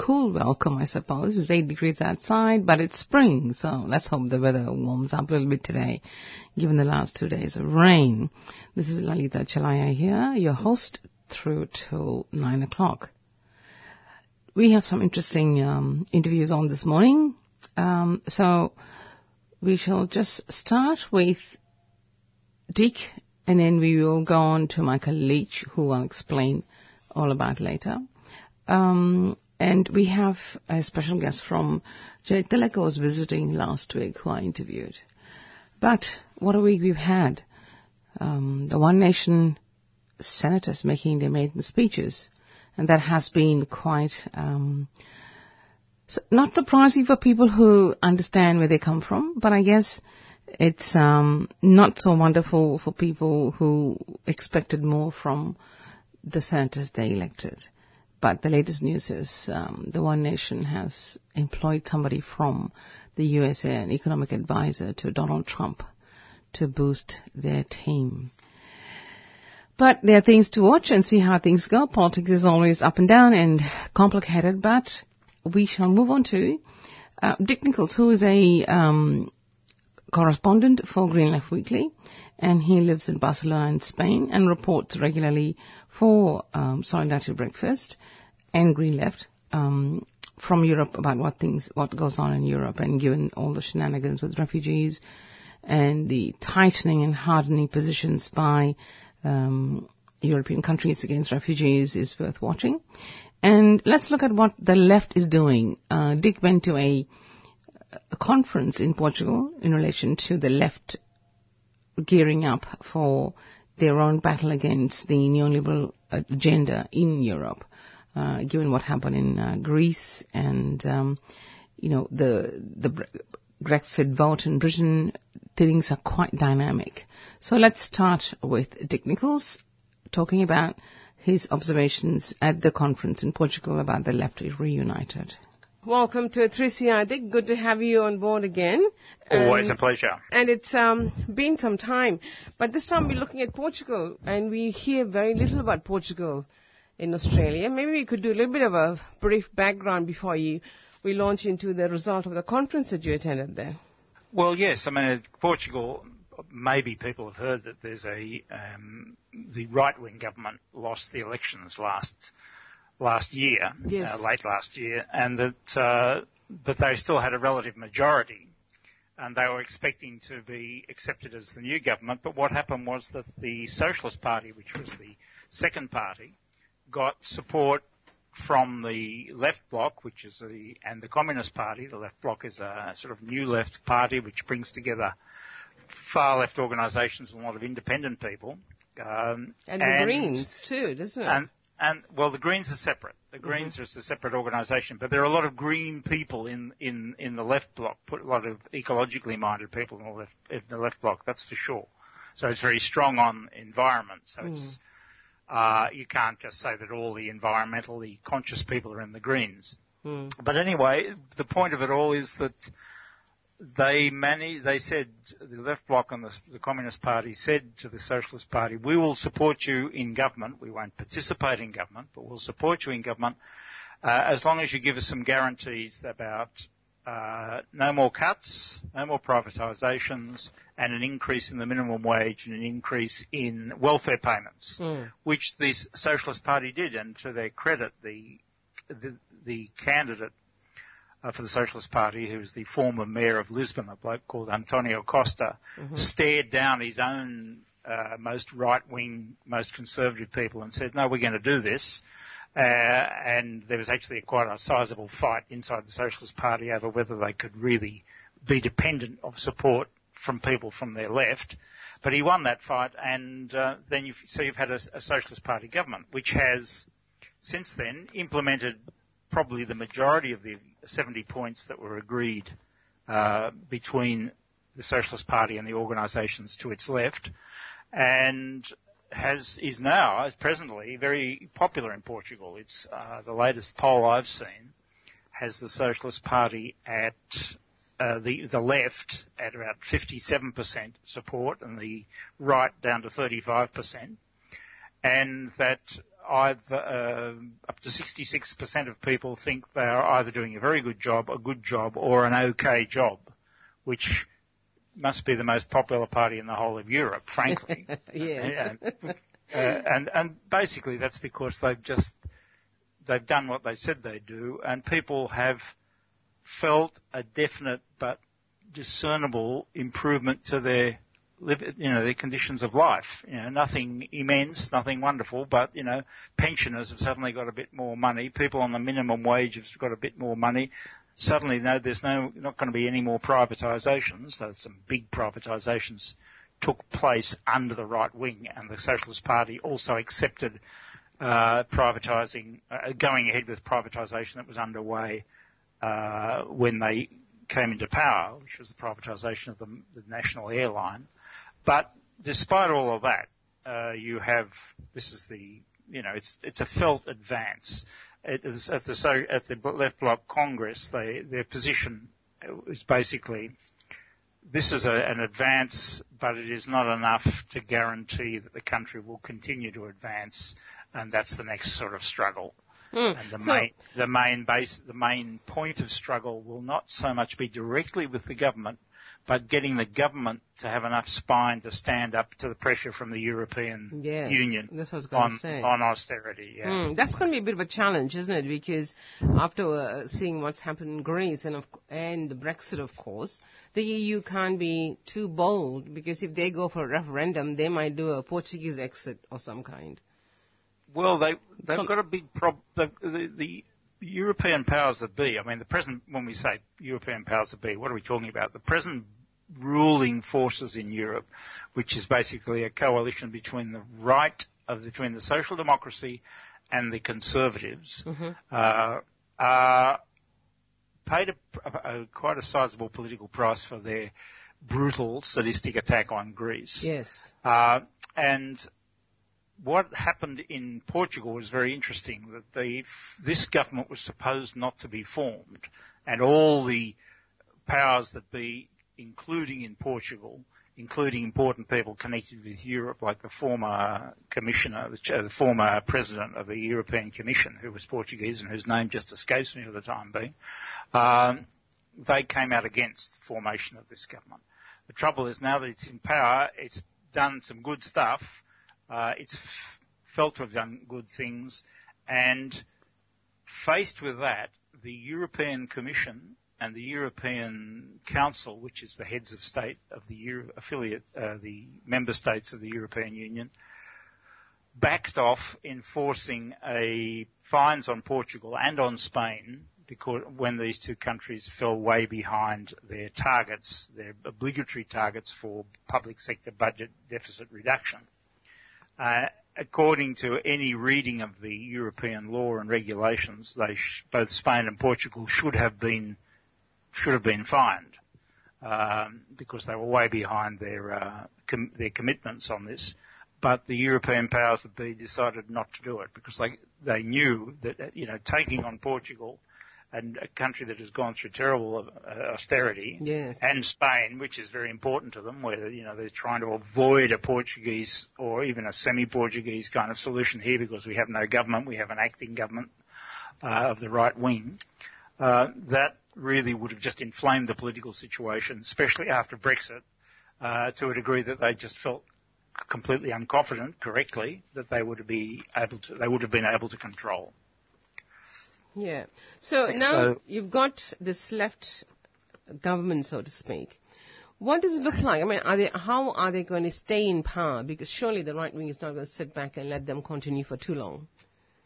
cool welcome, I suppose. It's 8 degrees outside, but it's spring, so let's hope the weather warms up a little bit today, given the last two days of rain. This is Lalita Chelliah here, your host through till 9 o'clock. We have some interesting um, interviews on this morning, um, so we shall just start with Dick, and then we will go on to Michael Leach, who I'll explain all about later. Um, and we have a special guest from Jay Tilak was visiting last week who I interviewed. But what a week we've had. Um, the One Nation senators making their maiden speeches. And that has been quite, um, not surprising for people who understand where they come from, but I guess it's um, not so wonderful for people who expected more from the senators they elected. But the latest news is um, the One Nation has employed somebody from the USA, an economic advisor to Donald Trump, to boost their team. But there are things to watch and see how things go. Politics is always up and down and complicated, but we shall move on to uh, Dick Nichols, who is a um, correspondent for Green Left Weekly, and he lives in Barcelona in Spain and reports regularly for um, Solidarity Breakfast and Green Left um, from Europe about what things, what goes on in Europe, and given all the shenanigans with refugees and the tightening and hardening positions by um, European countries against refugees is worth watching. And let's look at what the left is doing. Uh, Dick went to a, a conference in Portugal in relation to the left gearing up for their own battle against the neoliberal agenda in Europe, uh, given what happened in uh, Greece and, um, you know, the, the Brexit vote in Britain, things are quite dynamic. So let's start with Dick Nichols talking about his observations at the conference in Portugal about the left reunited. Welcome to 3CR Dick. Good to have you on board again. Always a pleasure. And it's um, been some time. But this time we're looking at Portugal, and we hear very little about Portugal in Australia. Maybe we could do a little bit of a brief background before you, we launch into the result of the conference that you attended there. Well, yes. I mean, Portugal, maybe people have heard that there's a, um, the right-wing government lost the elections last last year, yes. uh, late last year, and that, uh, but they still had a relative majority, and they were expecting to be accepted as the new government. But what happened was that the Socialist Party, which was the second party, got support from the left bloc, which is the, and the Communist Party. The left bloc is a sort of new left party which brings together far left organisations and a lot of independent people. Um, and, and the Greens too, doesn't it? And, and well, the Greens are separate. The mm-hmm. Greens mm-hmm. are a separate organisation, but there are a lot of Green people in, in, in the left bloc. Put a lot of ecologically minded people in the left in the left bloc. That's for sure. So it's very strong on environment. So mm. it's uh, you can't just say that all the environmentally conscious people are in the Greens. Mm. But anyway, the point of it all is that they many they said the left bloc and the, the, Communist Party said to the Socialist Party, "We will support you in government. We won't participate in government, but we'll support you in government uh, as long as you give us some guarantees about uh, no more cuts, no more privatisations, and an increase in the minimum wage and an increase in welfare payments, mm. which the Socialist Party did. And to their credit, the the, the candidate uh, for the Socialist Party, who was the former mayor of Lisbon, a bloke called Antonio Costa, mm-hmm. stared down his own uh, most right-wing, most conservative people and said, "No, we're going to do this." Uh, and there was actually a quite a sizable fight inside the Socialist Party over whether they could really be dependent of support from people from their left. But he won that fight, and uh, then you've, so you've had a, a Socialist Party government, which has since then implemented probably the majority of the 70 points that were agreed uh, between the Socialist Party and the organisations to its left. and has is now, as presently, very popular in Portugal. It's uh, the latest poll I've seen has the Socialist Party at uh, the the left at about 57% support and the right down to 35%, and that either uh, up to 66% of people think they are either doing a very good job, a good job, or an okay job, which must be the most popular party in the whole of Europe, frankly. yes. uh, and and basically that's because they've just they've done what they said they'd do, and people have felt a definite but discernible improvement to their you know their conditions of life. You know, nothing immense, nothing wonderful, but you know, pensioners have suddenly got a bit more money. People on the minimum wage have got a bit more money. Suddenly, no, there's no not going to be any more privatisations. So some big privatisations took place under the right wing, and the Socialist Party also accepted uh, privatising, uh, going ahead with privatisation that was underway uh, when they came into power, which was the privatisation of the, the, national airline. But despite all of that, uh, you have this is the you know it's it's a felt advance. It is at the so at the Left Bloc Congress, they, their position is basically this is a, an advance, but it is not enough to guarantee that the country will continue to advance, and that's the next sort of struggle. Mm. And the So- main, the main base, the main point of struggle will not so much be directly with the government, but getting the government to have enough spine to stand up to the pressure from the European Yes, Union on, on austerity. Yeah. Mm, that's going to be a bit of a challenge, isn't it? Because after uh, seeing what's happened in Greece and of, and the Brexit, of course, the EU can't be too bold because if they go for a referendum, they might do a Portuguese exit of some kind. Well, they they've Some- got a big problem. The, the, the European powers that be. I mean, the present when we say European powers that be, what are we talking about? The present ruling forces in Europe, which is basically a coalition between the right of between the social democracy and the conservatives, uh, are paid a, a, a quite a sizable political price for their brutal, sadistic attack on Greece. Yes. Uh, and what happened in Portugal was very interesting. That the, this government was supposed not to be formed, and all the powers that be, including in Portugal, including important people connected with Europe, like the former commissioner, the, former president of the European Commission, who was Portuguese and whose name just escapes me for the time being, um, they came out against the formation of this government. The trouble is now that it's in power, it's done some good stuff. Uh, it's felt to have done good things, and faced with that, the European Commission and the European Council, which is the heads of state of the Euro- affiliate, uh, the member states of the European Union, backed off enforcing a fines on Portugal and on Spain because when these two countries fell way behind their targets, their obligatory targets for public sector budget deficit reduction. Uh, according to any reading of the European law and regulations, they sh- both Spain and Portugal should have been should have been fined um, because they were way behind their uh, com- their commitments on this. But the European powers that be decided not to do it because they they knew that uh, you know taking on Portugal and a country that has gone through terrible uh, austerity Yes. and Spain, which is very important to them, where you know they're trying to avoid a Portuguese or even a semi-Portuguese kind of solution here because we have no government, we have an acting government uh, of the right wing. Uh, that really would have just inflamed the political situation, especially after Brexit, uh, to a degree that they just felt completely unconfident, correctly, that they would be able to, they would have been able to control. Yeah. So now so- you've got this left government, so to speak. What does it look like? I mean, are they, how are they going to stay in power? Because surely the right wing is not going to sit back and let them continue for too long.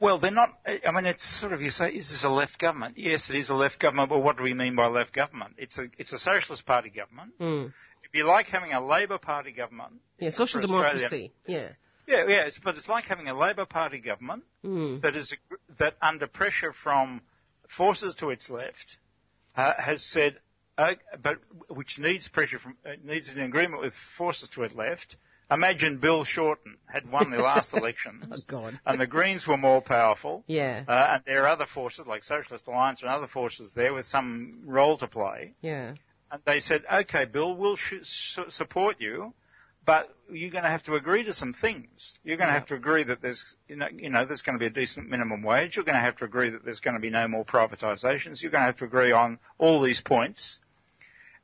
Well, they're not. I mean, it's sort of you say, is this a left government? Yes, it is a left government. But what do we mean by left government? It's a it's a socialist party government. Mm. It'd be like having a Labor Party government. Yeah, social democracy. Yeah. Yeah, yeah, it's, but it's like having a Labor Party government Mm. that is that under pressure from forces to its left uh, has said, uh, but which needs pressure from uh, needs an agreement with forces to its left Imagine Bill Shorten had won the last election, Oh, and the Greens were more powerful. Yeah. Uh, and there are other forces like Socialist Alliance and other forces there with some role to play. Yeah. And they said, okay, Bill, we'll sh- su- support you, but you're going to have to agree to some things. You're going to have to agree that there's, you know, you know, there's going to be a decent minimum wage. You're going to have to agree that there's going to be no more privatisations. You're going to have to agree on all these points.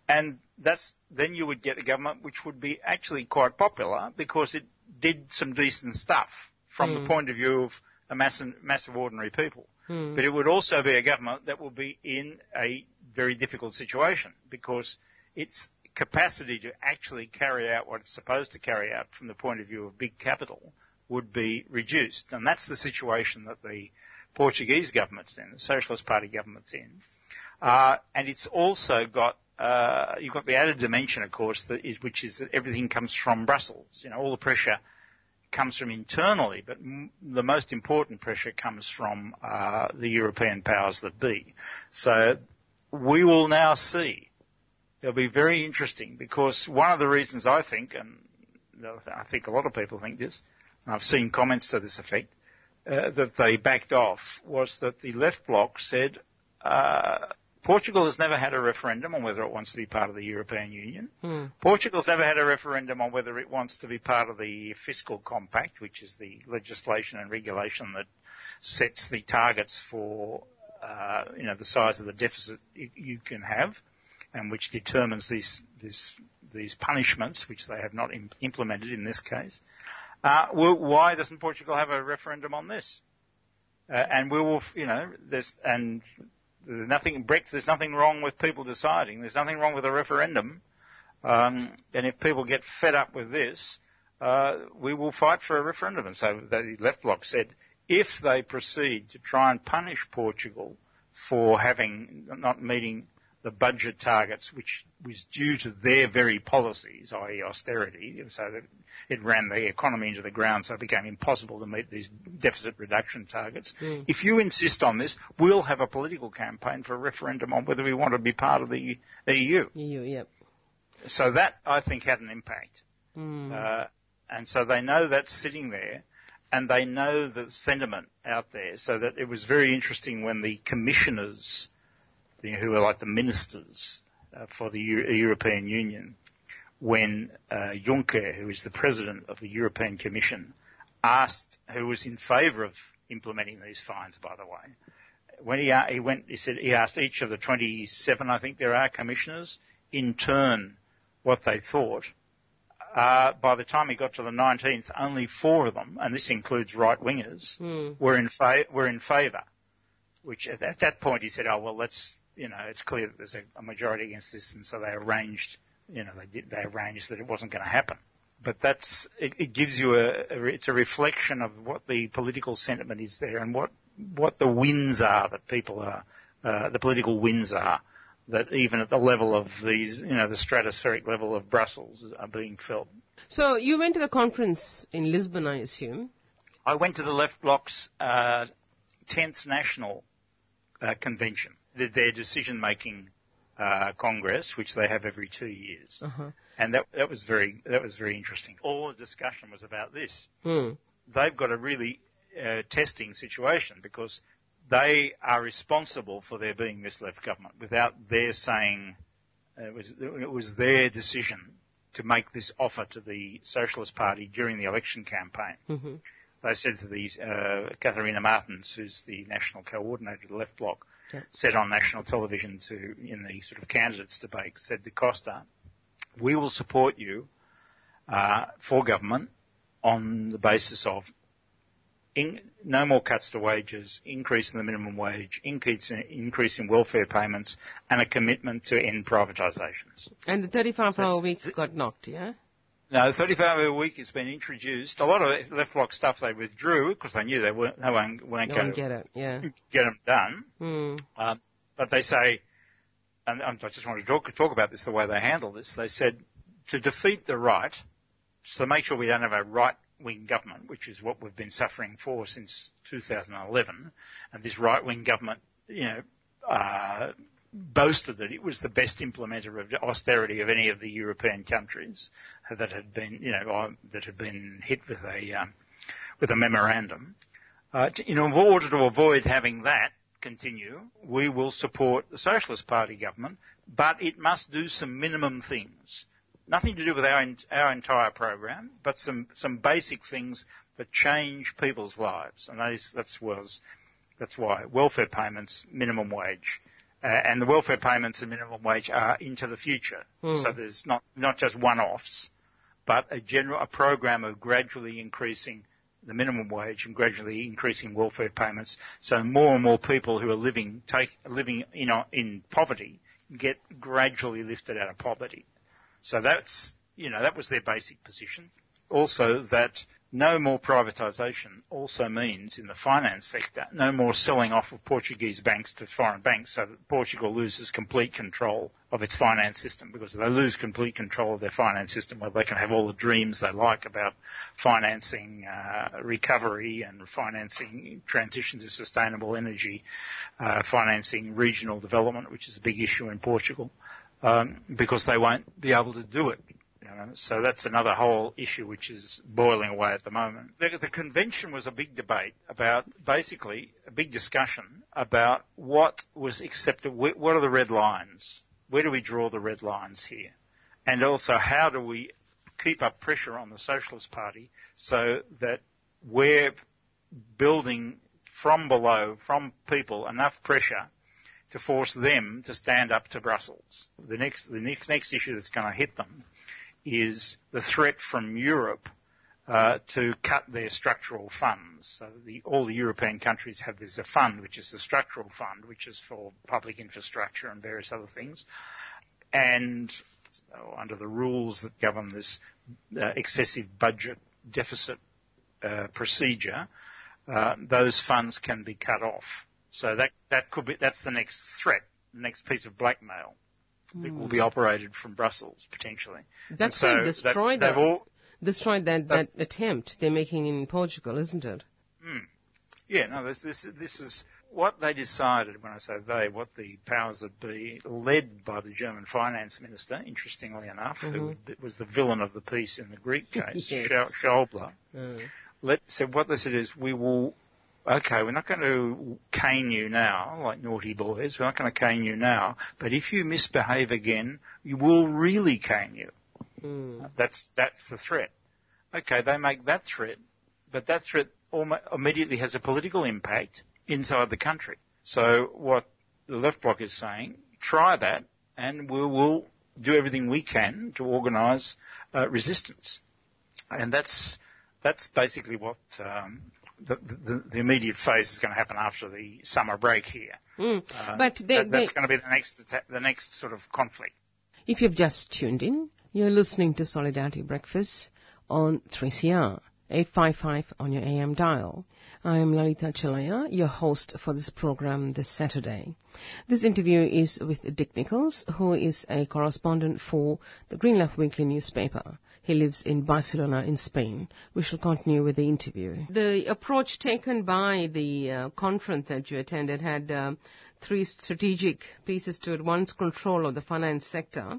And that's, then you would get a government which would be actually quite popular because it did some decent stuff from the hmm. point of view of a mass, mass of ordinary people. Hmm. But it would also be a government that will be in a very difficult situation because its capacity to actually carry out what it's supposed to carry out from the point of view of big capital would be reduced. And that's the situation that the Portuguese government's in, the Socialist Party government's in. Uh, and it's also got uh, you've got the added dimension, of course, that is which is that everything comes from Brussels. You know, all the pressure comes from internally, but m- the most important pressure comes from uh, the European powers that be. So we will now see. It'll be very interesting because one of the reasons I think, and I think a lot of people think this, and I've seen comments to this effect, uh, that they backed off was that the left bloc said uh, Portugal has never had a referendum on whether it wants to be part of the European Union. Portugal's never had a referendum on whether it wants to be part of the fiscal compact, which is the legislation and regulation that sets the targets for, uh, you know, the size of the deficit you, you can have, and which determines these these these punishments, which they have not im- implemented in this case. Uh, why doesn't Portugal have a referendum on this? Uh, and we will, you know, there's and there's nothing Brexit. There's nothing wrong with people deciding. There's nothing wrong with a referendum. Um, and if people get fed up with this, uh, we will fight for a referendum. And so the left bloc said, if they proceed to try and punish Portugal for having not meeting the budget targets, which was due to their very policies, i.e. austerity, so that it ran the economy into the ground, so it became impossible to meet these deficit reduction targets. If you insist on this, we'll have a political campaign for a referendum on whether we want to be part of the EU. EU, yep. So that, I think, had an impact. Uh, and so they know that's sitting there, and they know the sentiment out there. So that it was very interesting when the commissioners, the, who are like the ministers uh, for the Eu- European Union, when uh, Juncker, who is the president of the European Commission, asked, who was in favour of implementing these fines, by the way, when he, he went, he said he asked each of the 27, I think there are commissioners, in turn, what they thought. Uh, by the time he got to the 19th, only four of them, and this includes right wingers, were in fa- were in favour. Which at that point he said, "Oh well, let's you know, it's clear that there's a, a majority against this," and so they arranged, you know, they did they arranged that it wasn't going to happen. But that's it, it gives you a, a it's a reflection of what the political sentiment is there and what what the wins are that people are uh, the political winds are that even at the level of these, you know, the stratospheric level of Brussels are being felt. So you went to the conference in Lisbon, I assume. I went to the Left Bloc's uh, 10th National uh, Convention, their, their decision-making uh, congress, which they have every two years, Uh-huh. and that that was very that was very interesting. All the discussion was about this. Hmm. They've got a really uh, testing situation because they are responsible for there being this left government without their saying uh, it was it was their decision to make this offer to the Socialist Party during the election campaign. Mm-hmm. They said to the uh, Catarina Martins, who's the national coordinator of the Left Bloc, Yeah. said on national television to in the sort of candidates debate, said to Costa, "We will support you uh, for government on the basis of in, no more cuts to wages, increase in the minimum wage, increase in, increase in welfare payments, and a commitment to end privatisations." And the 35 hour week got knocked, yeah? No, 35 hour week has been introduced. A lot of left bloc stuff they withdrew because they knew they weren't, they weren't, weren't No going to get it, yeah. get them done. Hmm. Um, but they say, and I just want to talk, talk about this the way they handle this. They said to defeat the right, so make sure we don't have a right wing government, which is what we've been suffering for since 2011, and this right wing government, you know, uh, boasted that it was the best implementer of austerity of any of the European countries that had been, you know, that had been hit with a um, with a memorandum. Uh, in order to avoid having that continue, we will support the Socialist Party government, but it must do some minimum things. Nothing to do with our, our entire program, but some, some basic things that change people's lives. And that is, that's, was, that's why welfare payments, minimum wage, uh, and the welfare payments and minimum wage are into the future. Mm. So there's not, not just one-offs, but a general, a program of gradually increasing the minimum wage and gradually increasing welfare payments. So more and more people who are living, take, living in, in poverty get gradually lifted out of poverty. So that's, you know, that was their basic position. Also that no more privatisation also means in the finance sector no more selling off of Portuguese banks to foreign banks so that Portugal loses complete control of its finance system. Because they lose complete control of their finance system well they can have all the dreams they like about financing uh, recovery and financing transition to sustainable energy, uh, financing regional development which is a big issue in Portugal um, because they won't be able to do it so that's another whole issue which is boiling away at the moment. The, the, convention was a big debate about basically a big discussion about what was accepted, what are the red lines? Where do we draw the red lines here? And also how do we keep up pressure on the Socialist Party so that we're building from below, from people, enough pressure to force them to stand up to Brussels. The next, the next, next issue that's going to hit them is the threat from Europe uh, to cut their structural funds. So the, all the European countries have this a fund, which is the structural fund, which is for public infrastructure and various other things. And so under the rules that govern this uh, excessive budget deficit uh, procedure, uh, those funds can be cut off. So that that could be that's the next threat, the next piece of blackmail that will be operated from Brussels potentially. That's so going to destroy that, all, destroy that, that attempt they're making in Portugal, isn't it? Mm. Yeah, no, this, this, this is what they decided, when I say they, what the powers that be, led by the German finance minister, interestingly enough, mm-hmm. who was the villain of the piece in the Greek case, yes. Schäuble, mm. let, said what they said is, we will okay, we're not going to cane you now, like naughty boys, we're not going to cane you now, but if you misbehave again, we will really cane you. Mm. That's, that's the threat. Okay, they make that threat, but that threat almost immediately has a political impact inside the country. So what the left bloc is saying, try that and we will do everything we can to organise uh, resistance. And that's, that's basically what um, the, the, the, immediate phase is going to happen after the summer break here. Mm. Uh, but they, that, that's they, going to be the next the next sort of conflict. If you've just tuned in, you're listening to Solidarity Breakfast on 3CR 855 on your AM dial. I am Lalita Chelliah, your host for this program this Saturday. This interview is with Dick Nichols, who is a correspondent for the Green Left Weekly newspaper. He lives in Barcelona in Spain. We shall continue with the interview. The approach taken by the uh, conference that you attended had uh, three strategic pieces to it. One's control of the finance sector.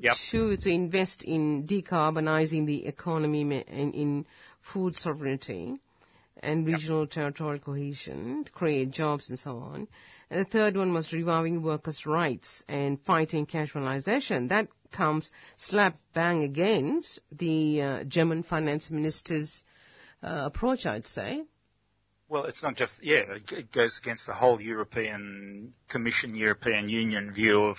Yep. Two, to invest in decarbonizing the economy in, in food sovereignty and regional yep. territorial cohesion to create jobs and so on. And the third one was reviving workers' rights and fighting casualization. That comes slap bang against the uh, German finance minister's uh, approach, I'd say. Well, it's not just, yeah, it goes against the whole European Commission, European Union view of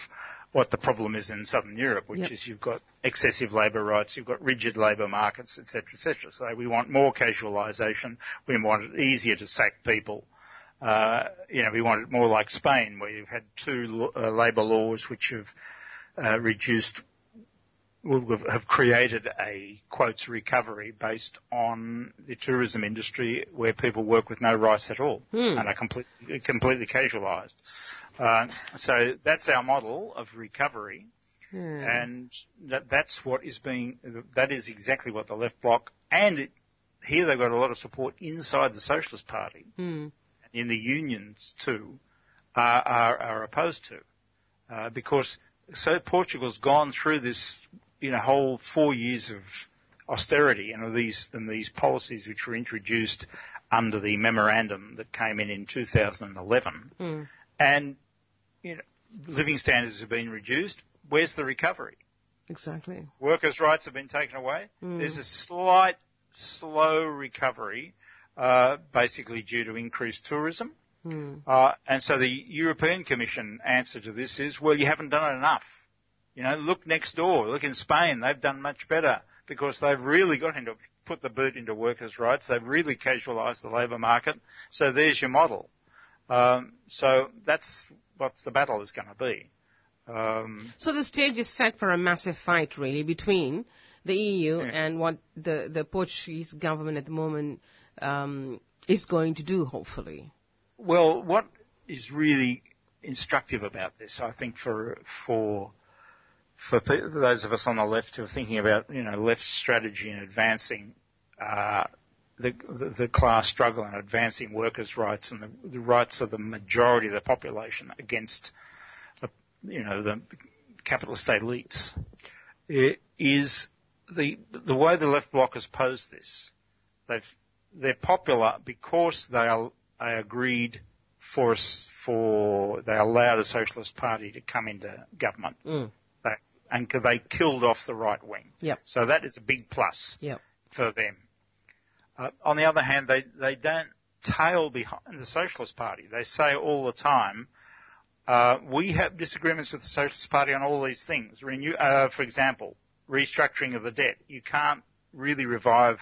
what the problem is in southern Europe, which yep. is you've got excessive labour rights, you've got rigid labour markets, etc., etc. So we want more casualisation, we want it easier to sack people. Uh, you know, we want it more like Spain, where you've had two uh, labour laws which have uh, reduced have created a quotes recovery based on the tourism industry where people work with no rights at all hmm. and are completely, completely casualised. Uh, so that's our model of recovery. Hmm. And that, that's what is being, that is exactly what the left bloc, and it, here they've got a lot of support inside the Socialist Party, hmm. in the unions too, are, are, are opposed to. Uh, because so Portugal's gone through this, you know, whole four years of austerity and these and these policies which were introduced under the memorandum that came in in 2011, Mm. and you know, living standards have been reduced. Where's the recovery? Exactly. Workers' rights have been taken away. There's a slight, slow recovery, uh, basically due to increased tourism. Mm. Uh, and so the European Commission answer to this is, well, you haven't done it enough. You know, look next door. Look in Spain. They've done much better because they've really got into put the boot into workers' rights. They've really casualised the labour market. So there's your model. Um, so that's what the battle is going to be. Um, So the stage is set for a massive fight, really, between the EU Yeah. and what the, the Portuguese government at the moment um, is going to do, hopefully. Well, what is really instructive about this, I think, for for for those of us on the left who are thinking about you know left strategy and advancing uh, the, the the class struggle and advancing workers' rights and the, the rights of the majority of the population against the, you know the capitalist elites, i- is the the way the left bloc has posed this. They've they're popular because they are they agreed for us for they allowed a socialist party to come into government. Mm. They, and they killed off the right wing. Yep. So that is a big plus Yep. for them. Uh, on the other hand, they, they don't tail behind the Socialist Party. They say all the time, uh, we have disagreements with the Socialist Party on all these things. Renew, uh, for example, restructuring of the debt. You can't really revive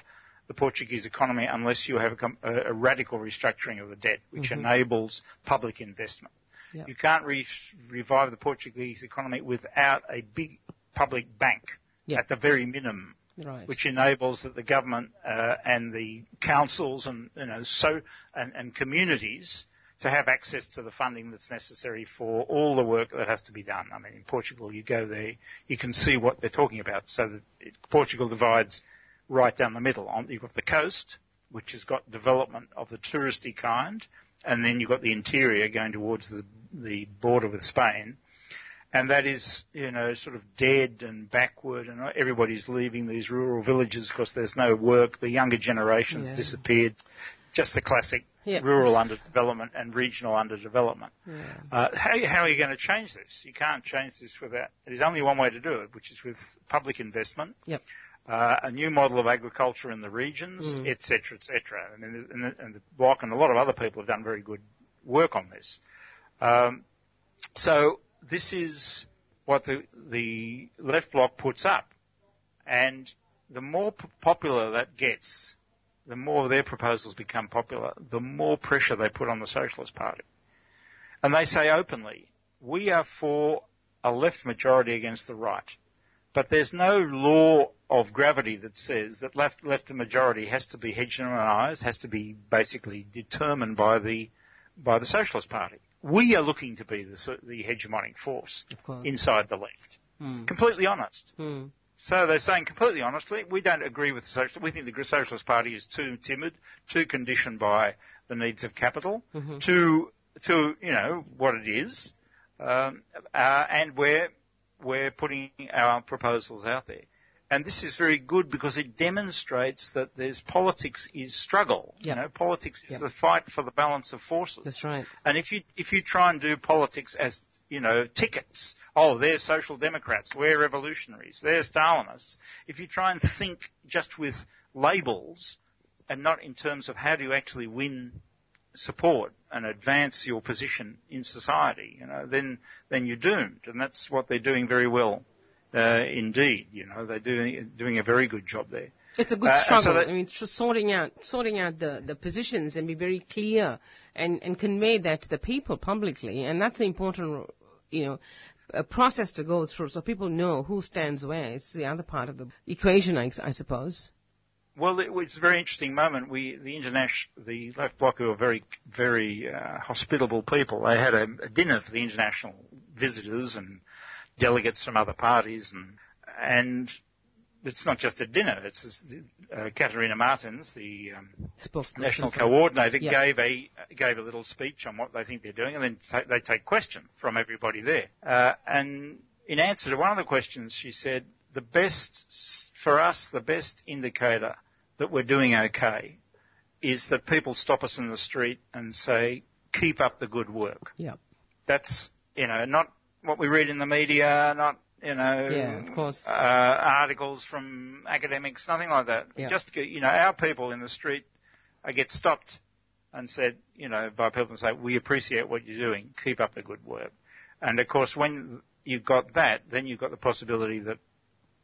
the Portuguese economy unless you have a, a, a radical restructuring of the debt, which enables public investment. Yep. You can't re- revive the Portuguese economy without a big public bank Yep. at the very minimum Right. which enables that the government uh, and the councils and you know so and, and communities to have access to the funding that's necessary for all the work that has to be done. I mean, in Portugal, you go there, you can see what they're talking about. So that it, Portugal divides right down the middle. On, you've got the coast, which has got development of the touristy kind, and then you've got the interior going towards the, the border with Spain and that is, you know, sort of dead and backward, and everybody's leaving these rural villages because there's no work. The younger generations Yeah. disappeared. Just the classic Yeah. rural underdevelopment and regional underdevelopment. Yeah. Uh, how, how are you going to change this? You can't change this without. There's only one way to do it, which is with public investment. Yep. Uh, a new model of agriculture in the regions, et etc. et. And, and, the- and the bloc and a lot of other people have done very good work on this. Um, so this is what the, the left bloc puts up. And the more p- popular that gets, the more their proposals become popular, the more pressure they put on the Socialist Party. And they say openly, we are for a left majority against the right. But there's no law of gravity that says that left, left a majority has to be hegemonized, has to be basically determined by the, by the Socialist Party. We are looking to be the, the hegemonic force inside the left. Mm. Completely honest. Mm. So they're saying completely honestly, we don't agree with the Socialist. We think the Socialist Party is too timid, too conditioned by the needs of capital, too, too, you know, what it is, um, uh, and we're we're putting our proposals out there. And this is very good because it demonstrates that there's politics is struggle. Yeah. You know, politics is Yeah. the fight for the balance of forces. That's right. And if you if you try and do politics as you know tickets, oh, they're social democrats, we're revolutionaries, they're Stalinists. If you try and think just with labels and not in terms of how do you actually win support and advance your position in society, you know, then then you're doomed. And that's what they're doing very well uh, indeed. You know, they're doing doing a very good job there. It's a good Uh, so struggle. that- I mean, sorting out sorting out the, the positions and be very clear and, and convey that to the people publicly, and that's an important, you know, a process to go through, so people know who stands where. It's the other part of the equation, I, I suppose. Well, it was a very interesting moment. We, the international, the left bloc, who are very, very uh, hospitable people, they had a, a dinner for the international visitors and delegates from other parties, and and it's not just a dinner. It's uh, Catarina Martins, the um, national coordinator, Yeah. gave a gave a little speech on what they think they're doing, and then ta- they take question from everybody there. Uh, and in answer to one of the questions, she said, "The best for us, the best indicator that we're doing okay is that people stop us in the street and say, keep up the good work.' Yeah. That's you know not what we read in the media, not." You know, Yeah, of course. uh, articles from academics, nothing like that. Yeah. Just you know, our people in the street get stopped and said, you know, by people and say, we appreciate what you're doing, keep up the good work. And of course, when you've got that, then you've got the possibility that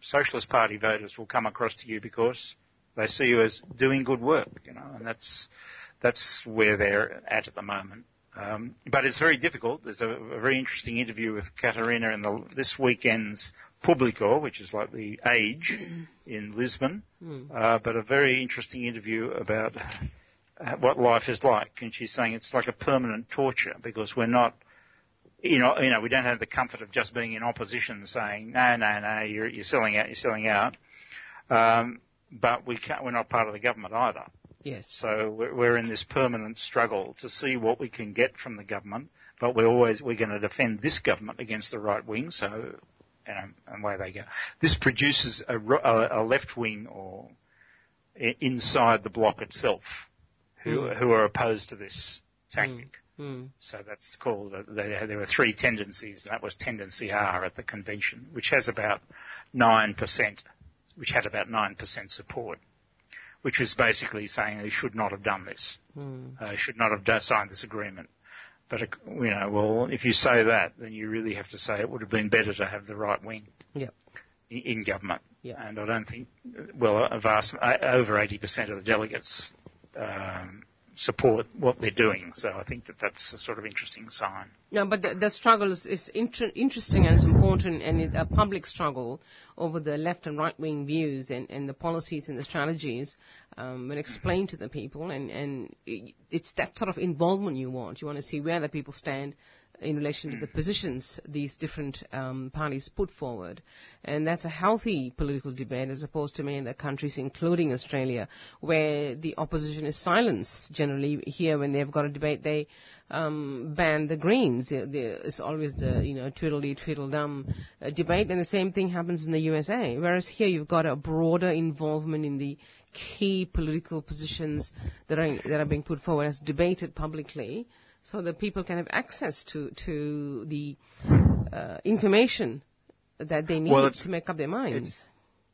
Socialist Party voters will come across to you because they see you as doing good work, you know, and that's that's where they're at at the moment. Um, but it's very difficult. There's a, a very interesting interview with Catarina in the, this weekend's Publico, which is like the Age in Lisbon, uh, but a very interesting interview about uh, what life is like. And she's saying it's like a permanent torture because we're not, you know, you know, we don't have the comfort of just being in opposition saying, no, no, no, you're, you're selling out, you're selling out. Um, but we can't, we're not part of the government either. Yes. So we're, we're in this permanent struggle to see what we can get from the government, but we're always we're going to defend this government against the right wing. So, know, and away they go. This produces a, a, a left wing or inside the bloc itself, who who are opposed to this tactic. Mm. So that's called, uh, there, were three tendencies, and that was tendency R at the convention, which has about 9%, which had about 9% support, which was basically saying they should not have done this, Mm. uh, should not have signed this agreement. But, uh, you know, well, if you say that, then you really have to say it would have been better to have the right wing Yeah. i- in government. Yeah. And I don't think, well, a vast, over 80% of the delegates um, support what they're doing. So I think that that's a sort of interesting sign. No, but the, the struggle is, is inter- interesting and it's important, and it's a public struggle over the left and right wing views and, and the policies and the strategies, um, and explain to the people. And, and i- it's that sort of involvement you want. You want to see where the people stand in relation to the positions these different um, parties put forward. And that's a healthy political debate as opposed to many other countries, including Australia, where the opposition is silenced. Generally, here when they've got a debate, they um, ban the Greens. Is always the you know tweedledee tweedledum uh, debate, and the same thing happens in the USA. Whereas here you've got a broader involvement in the key political positions that are that are being put forward as debated publicly, so that people can have access to to the uh, information that they need Well, to make up their minds.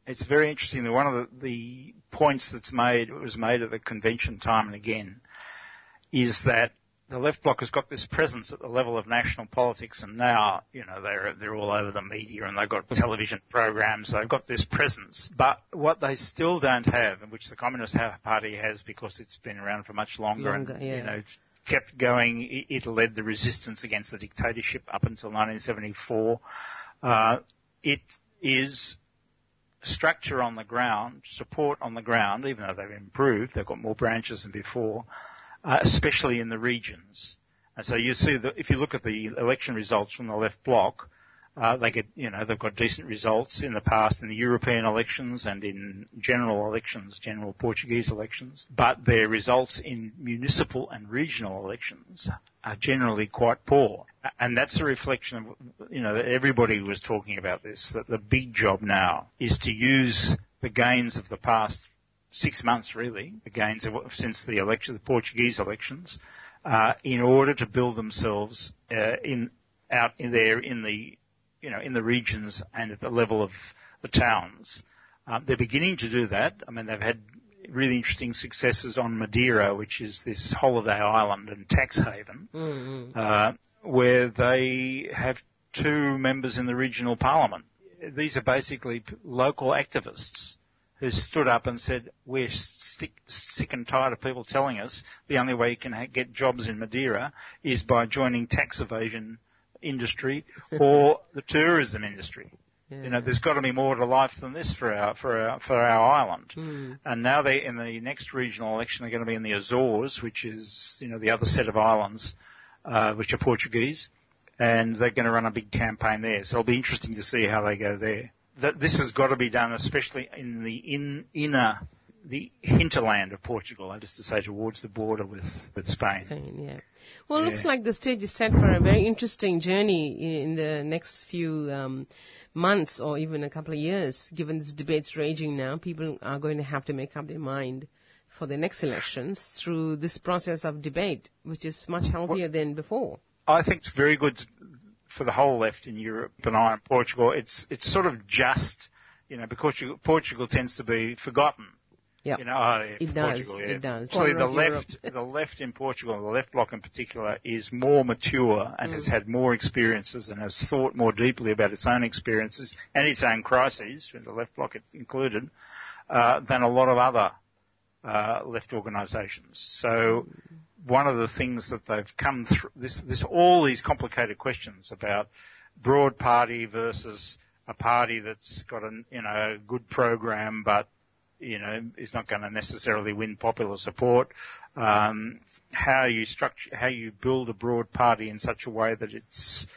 It's very interesting that one of the, the points that's made, was made at the convention time and again, is that the left bloc has got this presence at the level of national politics and now, you know, they're, they're all over the media and they've got television programs, they've got this presence. But what they still don't have, and which the Communist Party has because it's been around for much longer, Longer, and, yeah. you know, kept going, it, led the resistance against the dictatorship up until 1974. Uh, it is structure on the ground, support on the ground, even though they've improved, they've got more branches than before, uh, especially in the regions. And so you see that if you look at the election results from the left bloc, uh, they get, you know, they've got decent results in the past in the European elections and in general elections, general Portuguese elections. But their results in municipal and regional elections are generally quite poor. And that's a reflection of, you know, everybody was talking about this, that the big job now is to use the gains of the past six months really, the gains of, since the election, the Portuguese elections, uh, in order to build themselves uh, in out in there in the you know in the regions and at the level of the towns. Um, they're beginning to do that. I mean, they've had really interesting successes on Madeira, which is this holiday island and tax haven, Mm-hmm. uh, where they have two members in the regional parliament. These are basically local activists who stood up and said, we're stick, sick and tired of people telling us the only way you can ha- get jobs in Madeira is by joining tax evasion industry or the tourism industry. You know, there's got to be more to life than this for our for our for our island. Mm. And now they in the next regional election they're going to be in the Azores, which is you know the other set of islands, uh, which are Portuguese, and they're going to run a big campaign there. So it'll be interesting to see how they go there. that this has got to be done, especially in the in, inner, the hinterland of Portugal, that is to say, towards the border with, with Spain. Spain, yeah. Well, it Yeah. looks like the stage is set for a very interesting journey in the next few um, months or even a couple of years. Given this debate's raging now, people are going to have to make up their mind for the next elections through this process of debate, which is much healthier than before. I think it's very good for the whole left in Europe and I and Portugal. It's it's sort of just, you know, because Portugal tends to be forgotten. Yep. You know, oh, yeah, It does, yeah. it does. Actually, Corner the left, the left in Portugal, the left bloc in particular, is more mature and Mm. has had more experiences and has thought more deeply about its own experiences and its own crises, the left bloc included, uh, than a lot of other uh, left organisations. So one of the things that they've come through this, this all these complicated questions about broad party versus a party that's got a you know good program but you know is not going to necessarily win popular support. Um, how you structure, how you build a broad party in such a way that it's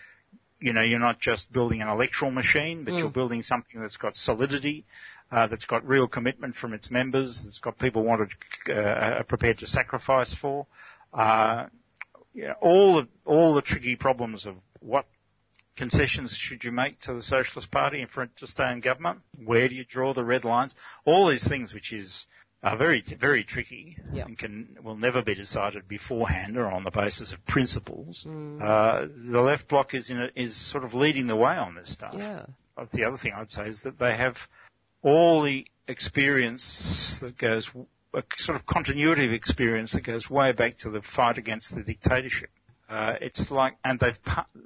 you know, you're not just building an electoral machine, but Mm. you're building something that's got solidity, uh, that's got real commitment from its members, that's got people wanted, uh, are prepared to sacrifice for. Uh, yeah, all the, all the tricky problems of what concessions should you make to the Socialist Party and for to stay in government? Where do you draw the red lines? All these things, which is are very very tricky Yep. and can will never be decided beforehand or on the basis of principles. Mm. Uh, the left bloc is in a, is sort of leading the way on this stuff. Yeah. The other thing I'd say is that they have all the experience that goes a sort of continuity of experience that goes way back to the fight against the dictatorship. Uh, it's like, and they've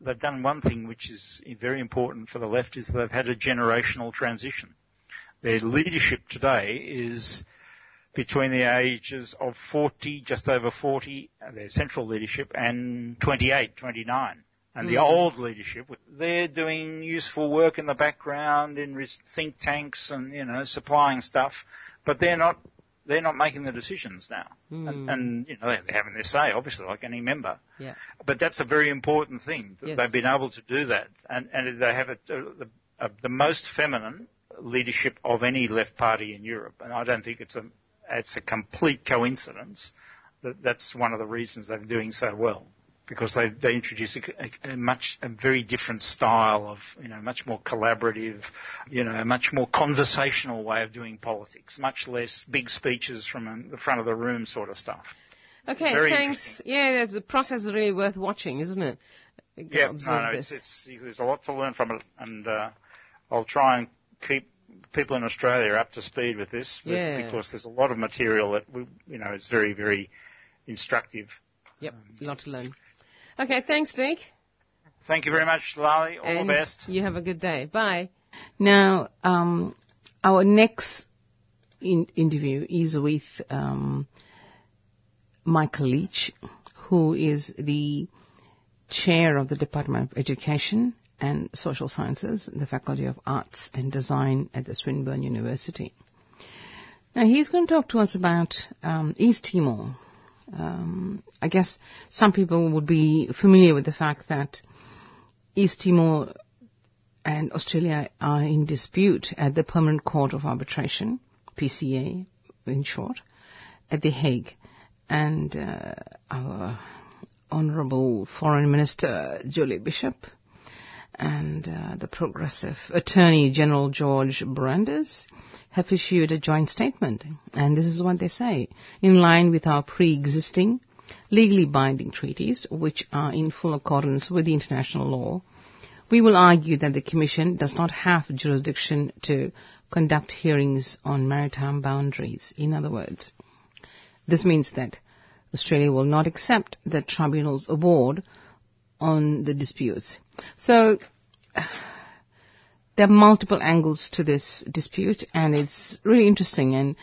they've done one thing which is very important for the left is they've had a generational transition. Their leadership today is between the ages of 40, just over 40, uh, their central leadership, and 28, 29. And the Mm. old leadership, they're doing useful work in the background in think tanks and, you know, supplying stuff, but they're not, they're not making the decisions now. Mm. And, and, you know, they're having their say, obviously, like any member. Yeah. But that's a very important thing. that Yes. They've been able to do that. And, and they have a, the, a, the most feminine leadership of any left party in Europe. And I don't think it's a, it's a complete coincidence that that's one of the reasons they're doing so well. Because they, they introduce a, a, a much, a very different style of, you know, much more collaborative, you know, a much more conversational way of doing politics, much less big speeches from the front of the room sort of stuff. Okay, Very thanks. Yeah, the process is really worth watching, isn't it? Yeah, no, no, it's, it's, there's a lot to learn from it, and uh, I'll try and keep people in Australia up to speed with this, Yeah. because there's a lot of material that we, you know is very, very instructive. Yep, a lot to learn. Okay, thanks, Dick. Thank you very much, Lali. All and the best. You have a good day. Bye. Now, um, our next in- interview is with um, Michael Leach, who is the chair of the Department of Education and Social Sciences, the Faculty of Arts and Design at the Swinburne University. Now, he's going to talk to us about um, East Timor. Um, I guess some people would be familiar with the fact that East Timor and Australia are in dispute at the Permanent Court of Arbitration, PCA in short, at The Hague. And uh, our Honourable Foreign Minister Julie Bishop and uh, the Progressive Attorney General George Brandis have issued a joint statement. And this is what they say. In line with our pre-existing legally binding treaties, which are in full accordance with international law, we will argue that the Commission does not have jurisdiction to conduct hearings on maritime boundaries. In other words, this means that Australia will not accept the tribunal's award on the disputes. So, there are multiple angles to this dispute, and it's really interesting. And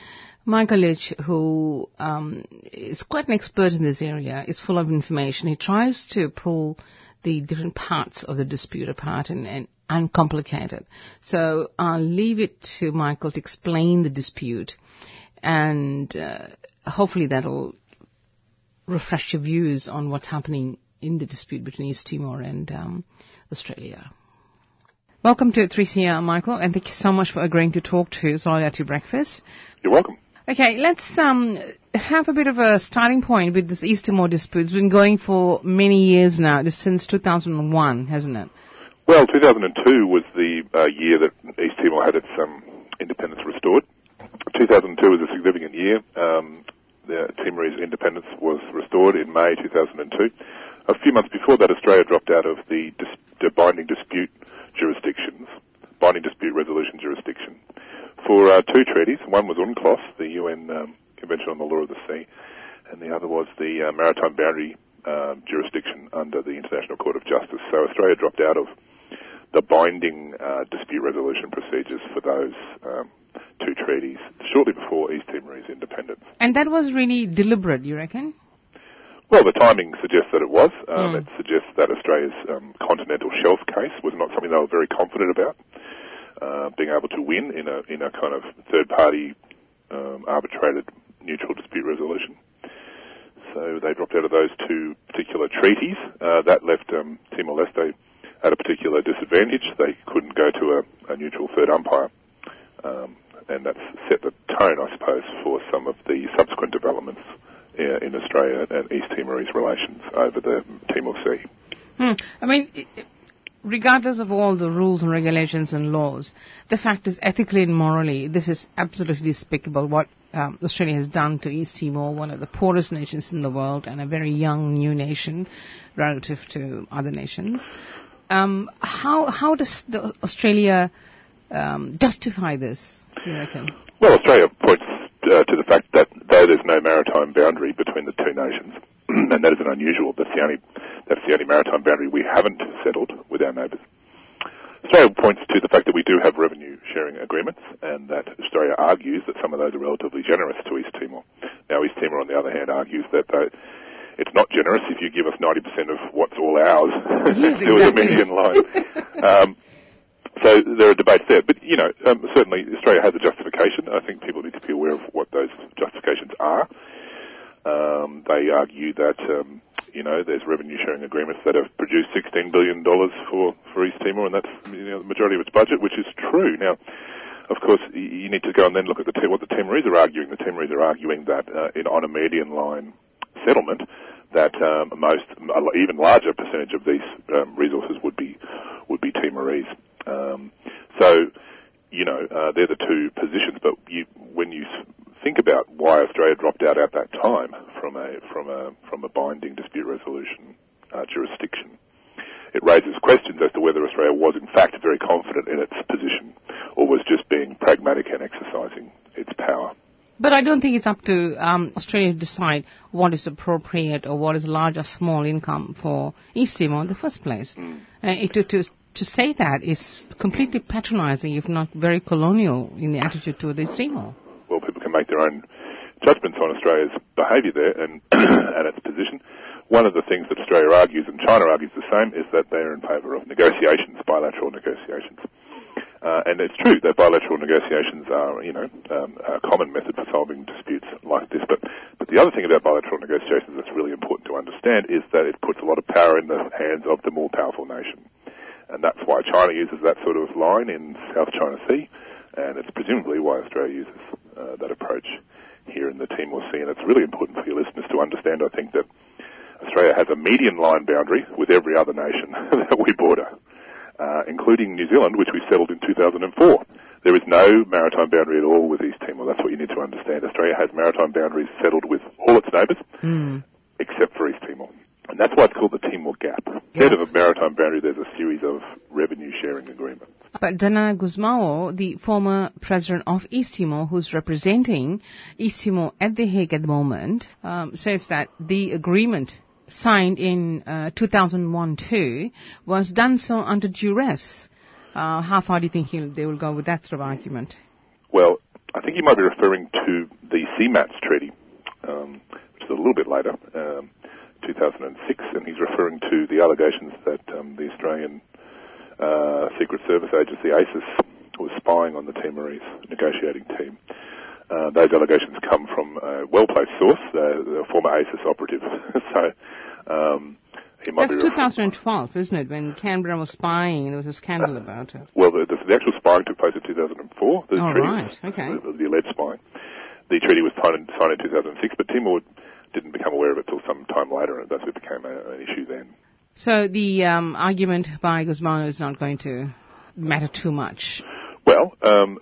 Michael Leach, who um, is quite an expert in this area, is full of information. He tries to pull the different parts of the dispute apart and, and uncomplicate it. So I'll leave it to Michael to explain the dispute, and uh, hopefully that'll refresh your views on what's happening in the dispute between East Timor and um, Australia. Welcome to 3CR, Michael, and thank you so much for agreeing to talk to Solidarity Breakfast. You're welcome. Okay, let's um, have a bit of a starting point with this East Timor dispute. It's been going for many years now, just since 2001, hasn't it? Well, 2002 was the uh, year that East Timor had its um, independence restored. 2002 was a significant year. Um, the Timorese independence was restored in May 2002. A few months before that, Australia dropped out of the, dis- the binding dispute jurisdictions, binding dispute resolution jurisdiction, for uh, two treaties. One was UNCLOS, the UN um, Convention on the Law of the Sea, and the other was the uh, Maritime Boundary um, jurisdiction under the International Court of Justice. So Australia dropped out of the binding uh, dispute resolution procedures for those um, two treaties shortly before East Timor's independence. And that was really deliberate, you reckon? Well, the timing suggests that it was. Um, mm. It suggests that Australia's um, continental shelf case was not something they were very confident about. Uh, being able to win in a in a kind of third party um, arbitrated neutral dispute resolution. So they dropped out of those two particular treaties. Uh, that left um, Timor Leste at a particular disadvantage. They couldn't go to a, a neutral third umpire. Um, and that's set the tone, I suppose, for some of the subsequent developments in Australia and East Timorese relations over the Timor Sea. Hmm. I mean, regardless of all the rules and regulations and laws, the fact is ethically and morally, this is absolutely despicable what um, Australia has done to East Timor, one of the poorest nations in the world and a very young new nation relative to other nations. Um, how how does Australia um, justify this? Well, Australia points uh, to the fact that though there's no maritime boundary between the two nations, and that isn't unusual. That's the only that's the only maritime boundary we haven't settled with our neighbours. Australia points to the fact that we do have revenue sharing agreements and that Australia argues that some of those are relatively generous to East Timor. Now East Timor on the other hand argues that it's not generous if you give us 90% of what's all ours. Yes, was a median line. um, so there are debates there, but you know, um, certainly Australia has a justification. I think people need to be aware of what those justifications are. Um, they argue that um, you know there's revenue sharing agreements that have produced 16 billion dollars for for East Timor, and that's you know, the majority of its budget, which is true. Now, of course, you need to go and then look at the what the Timorese are arguing. The Timorese are arguing that uh, in, on a median line settlement, that um, most, even larger percentage of these um, resources would be would be Timorese. Um, so, you know, uh, they're the two positions. But you, when you think about why Australia dropped out at that time from a from a from a binding dispute resolution uh, jurisdiction, it raises questions as to whether Australia was in fact very confident in its position, or was just being pragmatic and exercising its power. But I don't think it's up to um, Australia to decide what is appropriate or what is large or small income for East Timor in the first place. Mm. Uh, to, to, to say that is completely patronizing, if not very colonial, in the attitude toward East Timor. Well, people can make their own judgments on Australia's behaviour there and, and its position. One of the things that Australia argues, and China argues the same, is that they're in favour of negotiations, bilateral negotiations. Uh, and it's true that bilateral negotiations are, you know, um, a common method for solving disputes like this. But, but the other thing about bilateral negotiations that's really important to understand is that it puts a lot of power in the hands of the more powerful nation. And that's why China uses that sort of line in South China Sea, and it's presumably why Australia uses uh, that approach here in the Timor Sea. And it's really important for your listeners to understand, I think, that Australia has a median line boundary with every other nation that we border uh, including New Zealand, which we settled in 2004. There is no maritime boundary at all with East Timor. That's what you need to understand. Australia has maritime boundaries settled with all its neighbours, mm. except for East Timor. And that's why it's called the Timor Gap. Instead of a maritime boundary, there's a series of revenue sharing agreements. But Xanana Gusmao, the former president of East Timor, who's representing East Timor at The Hague at the moment, um, says that the agreement signed in uh, 2001-2 was done so under duress. Uh, how far do you think they will go with that sort of argument? Well, I think you might be referring to the CMATS Treaty, um, which is a little bit later, um, 2006, and he's referring to the allegations that um, the Australian uh, Secret Service Agency, ASIS, was spying on the Timorese negotiating team. Uh, those allegations come from a well-placed source, the, former ASIS operative. so um, he might That's be 2012, isn't it? When Canberra was spying, and there was a scandal about it. Well, the, the, the actual spying took place in 2004. The Oh, treaty right. was- Okay. The, the alleged spying. The treaty was signed in, signed in 2006, but Timor didn't become aware of it till some time later, and that's what became a, an issue then. So the um, argument by Gusmao is not going to matter too much. Well, um,